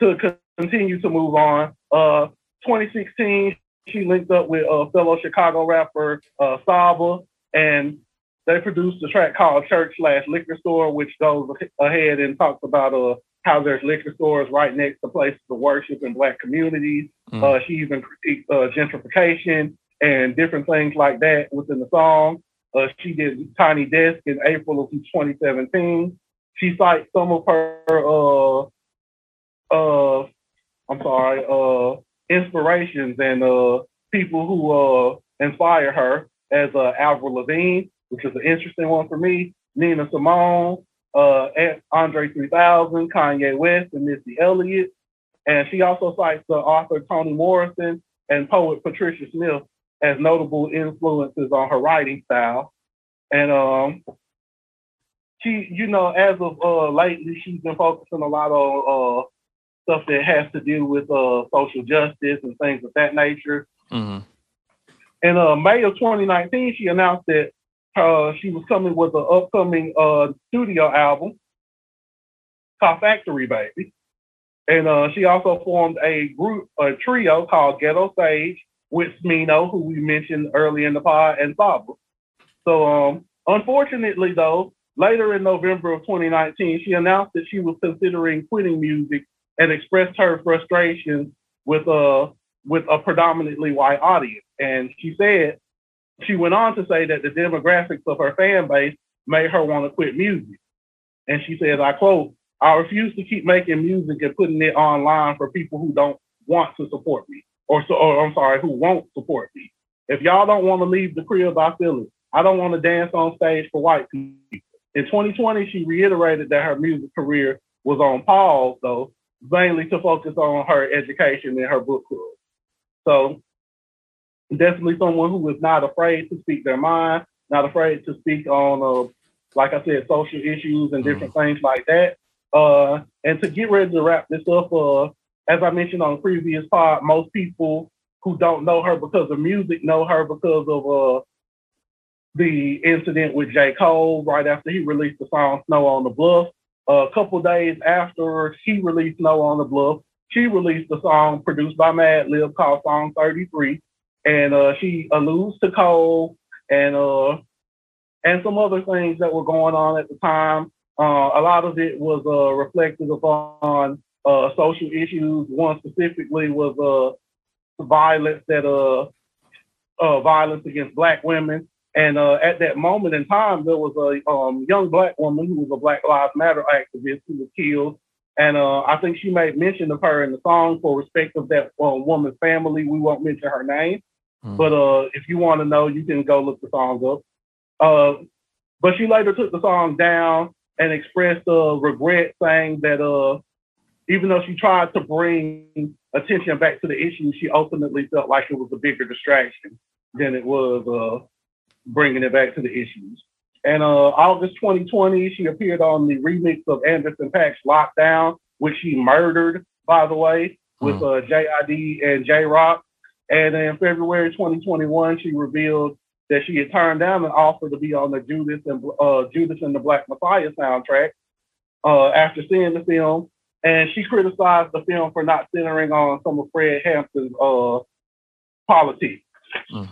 to continue to move on, uh, 2016, she linked up with a fellow Chicago rapper, uh, Saba, and they produced a track called Church Slash Liquor Store, which goes ahead and talks about uh, how there's liquor stores right next to places of worship in black communities. Mm. Uh, she even critiqued uh, gentrification and different things like that within the song. Uh, she did Tiny Desk in April of 2017. She cites some of her, uh, uh, I'm sorry, uh, inspirations and uh, people who uh, inspire her as uh, Avril Lavigne, which is an interesting one for me, Nina Simone, uh, Andre 3000, Kanye West, and Missy Elliott. And she also cites the author Toni Morrison and poet Patricia Smith as notable influences on her writing style. And um, she, you know, as of uh, lately, she's been focusing a lot on uh, stuff that has to do with uh, social justice and things of that nature. Mm-hmm. In uh, May of 2019, she announced that uh, she was coming with an upcoming uh, studio album called Factory Baby. And uh, she also formed a group, a trio called Ghetto Sage with Smino, who we mentioned early in the pod, and Saba. So, um, unfortunately, though, later in November of 2019, she announced that she was considering quitting music and expressed her frustration with a uh, with a predominantly white audience. And she said she went on to say that the demographics of her fan base made her want to quit music. And she says, I quote, I refuse to keep making music and putting it online for people who don't want to support me, or, so, or I'm sorry, who won't support me. If y'all don't want to leave the crib, I feel it. I don't want to dance on stage for white people. In 2020, she reiterated that her music career was on pause, though, mainly to focus on her education and her book club. So definitely someone who is not afraid to speak their mind, not afraid to speak on, uh, like I said, social issues and different mm. things like that. Uh, and to get ready to wrap this up, uh, as I mentioned on the previous part, most people who don't know her because of music know her because of uh, the incident with J. Cole right after he released the song Snow on the Bluff. Uh, a couple days after she released Snow on the Bluff, she released a song produced by Madlib called Song 33, and uh, she alludes to Cole and uh, and some other things that were going on at the time. Uh, a lot of it was uh, reflective upon uh, social issues. One specifically was uh, violence that uh, uh, violence against Black women. And uh, at that moment in time, there was a um, young Black woman who was a Black Lives Matter activist who was killed. And uh, I think she made mention of her in the song for respect of that uh, woman's family. We won't mention her name. Mm. But uh, if you want to know, you can go look the song up. Uh, but she later took the song down and expressed uh, regret, saying that uh, even though she tried to bring attention back to the issue, she ultimately felt like it was a bigger distraction than it was uh, bringing it back to the issues. And uh, August 2020, she appeared on the remix of Anderson .Paak's Lockdown, which she murdered, by the way, with mm. uh, JID and Jay Rock. And in February 2021, she revealed that she had turned down an offer to be on the Judas and uh, Judas and the Black Messiah soundtrack uh, after seeing the film. And she criticized the film for not centering on some of Fred Hampton's uh, politics. Mm.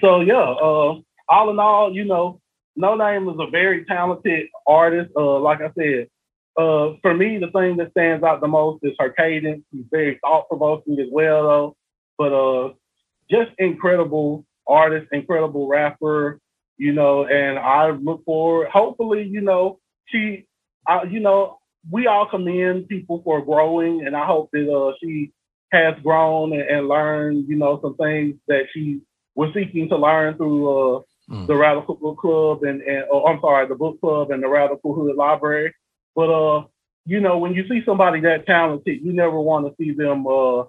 So yeah, uh, all in all, you know, Noname is a very talented artist. Uh, like I said, uh, for me, the thing that stands out the most is her cadence. She's very thought provoking as well, though but uh, just incredible artist, incredible rapper, you know, and I look forward, hopefully, you know, she, uh, you know, we all commend people for growing, and I hope that uh, she has grown and, and, learned, you know, some things that she was seeking to learn through uh, mm. the Radical Book Club and, and oh, I'm sorry, the book club and the Radical Hood Library. But uh, you know, when you see somebody that talented, you never want to see them uh,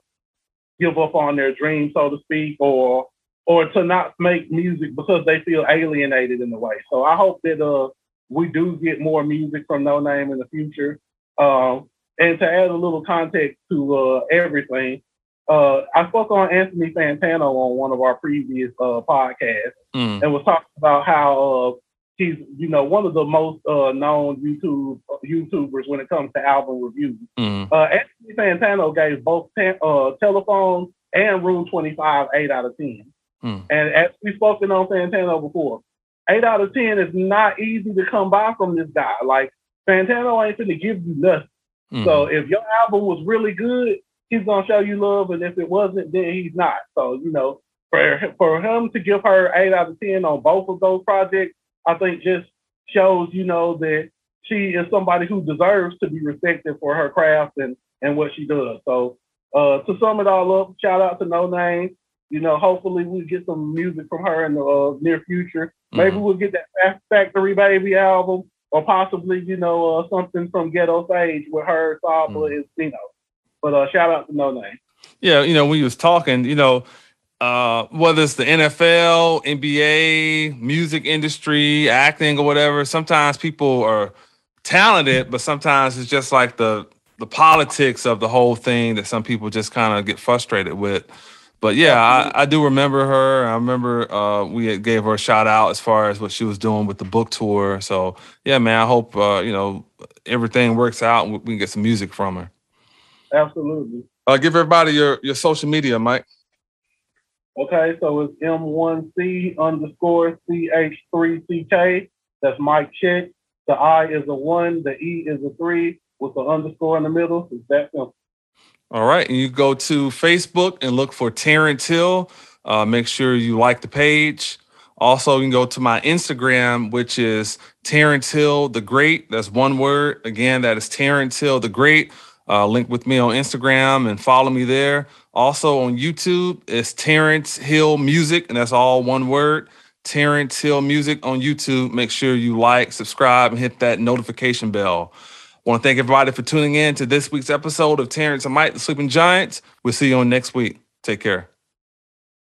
give up on their dream, so to speak, or or to not make music because they feel alienated in a way. So I hope that uh we do get more music from Noname in the future. Um, and to add a little context to uh, everything, uh, I spoke on Anthony Fantano on one of our previous uh, podcasts mm. and was talking about how uh, he's you know one of the most uh, known YouTube uh, YouTubers when it comes to album reviews. Mm. Uh, Anthony Fantano gave both uh, Telephone and Room 25 eight out of ten. Mm. And as we've spoken on Fantano before, eight out of ten is not easy to come by from this guy. Like Fantano ain't gonna give you nothing. Mm-hmm. So if your album was really good, he's gonna show you love, and if it wasn't, then he's not. So you know, for for him to give her eight out of ten on both of those projects, I think just shows you know that she is somebody who deserves to be respected for her craft and and what she does. So uh, to sum it all up, shout out to Noname. You know, hopefully we get some music from her in the uh, near future. Maybe mm-hmm. we'll get that Factory Baby album, or possibly you know uh, something from Ghetto Sage with her, Saba, mm-hmm. and you know. But uh, shout out to Noname. Yeah, you know, when you was talking, you know, uh, whether it's the NFL, NBA, music industry, acting, or whatever, sometimes people are talented, but sometimes it's just like the the politics of the whole thing that some people just kind of get frustrated with. But yeah, I, I, do remember her. I remember uh, we gave her a shout out as far as what she was doing with the book tour. So yeah, man, I hope uh, you know everything works out and we can get some music from her. Absolutely. Uh, give everybody your your social media, Mike. Okay, so it's M1C underscore CH3CK. That's Mike Check. The I is a one, the E is a three with the underscore in the middle. It's that simple. All right. And you go to Facebook and look for Terrence Hill. Uh, make sure you like the page. Also, you can go to my Instagram, which is Terrence Hill the Great. That's one word. Again, that is Terrence Hill the Great. Uh, link with me on Instagram and follow me there. Also on YouTube, it's Terrence Hill Music, and that's all one word. Terrence Hill Music on YouTube. Make sure you like, subscribe, and hit that notification bell. Want to thank everybody for tuning in to this week's episode of Terrence and Mike, the Sleeping Giants. We'll see you on next week. Take care.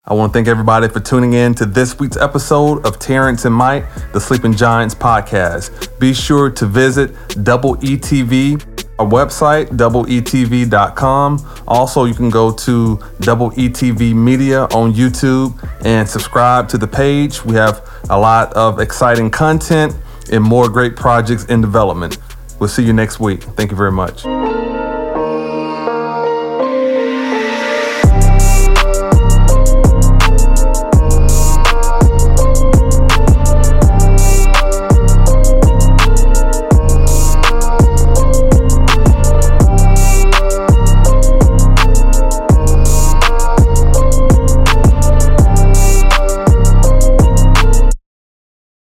I want to thank everybody for tuning in to this week's episode of Terrence and Mike, the Sleeping Giants podcast. Be sure to visit Double ETV, our website, doubleetv.com. Also, you can go to Double ETV Media on YouTube and subscribe to the page. We have a lot of exciting content and more great projects in development. We'll see you next week. Thank you very much.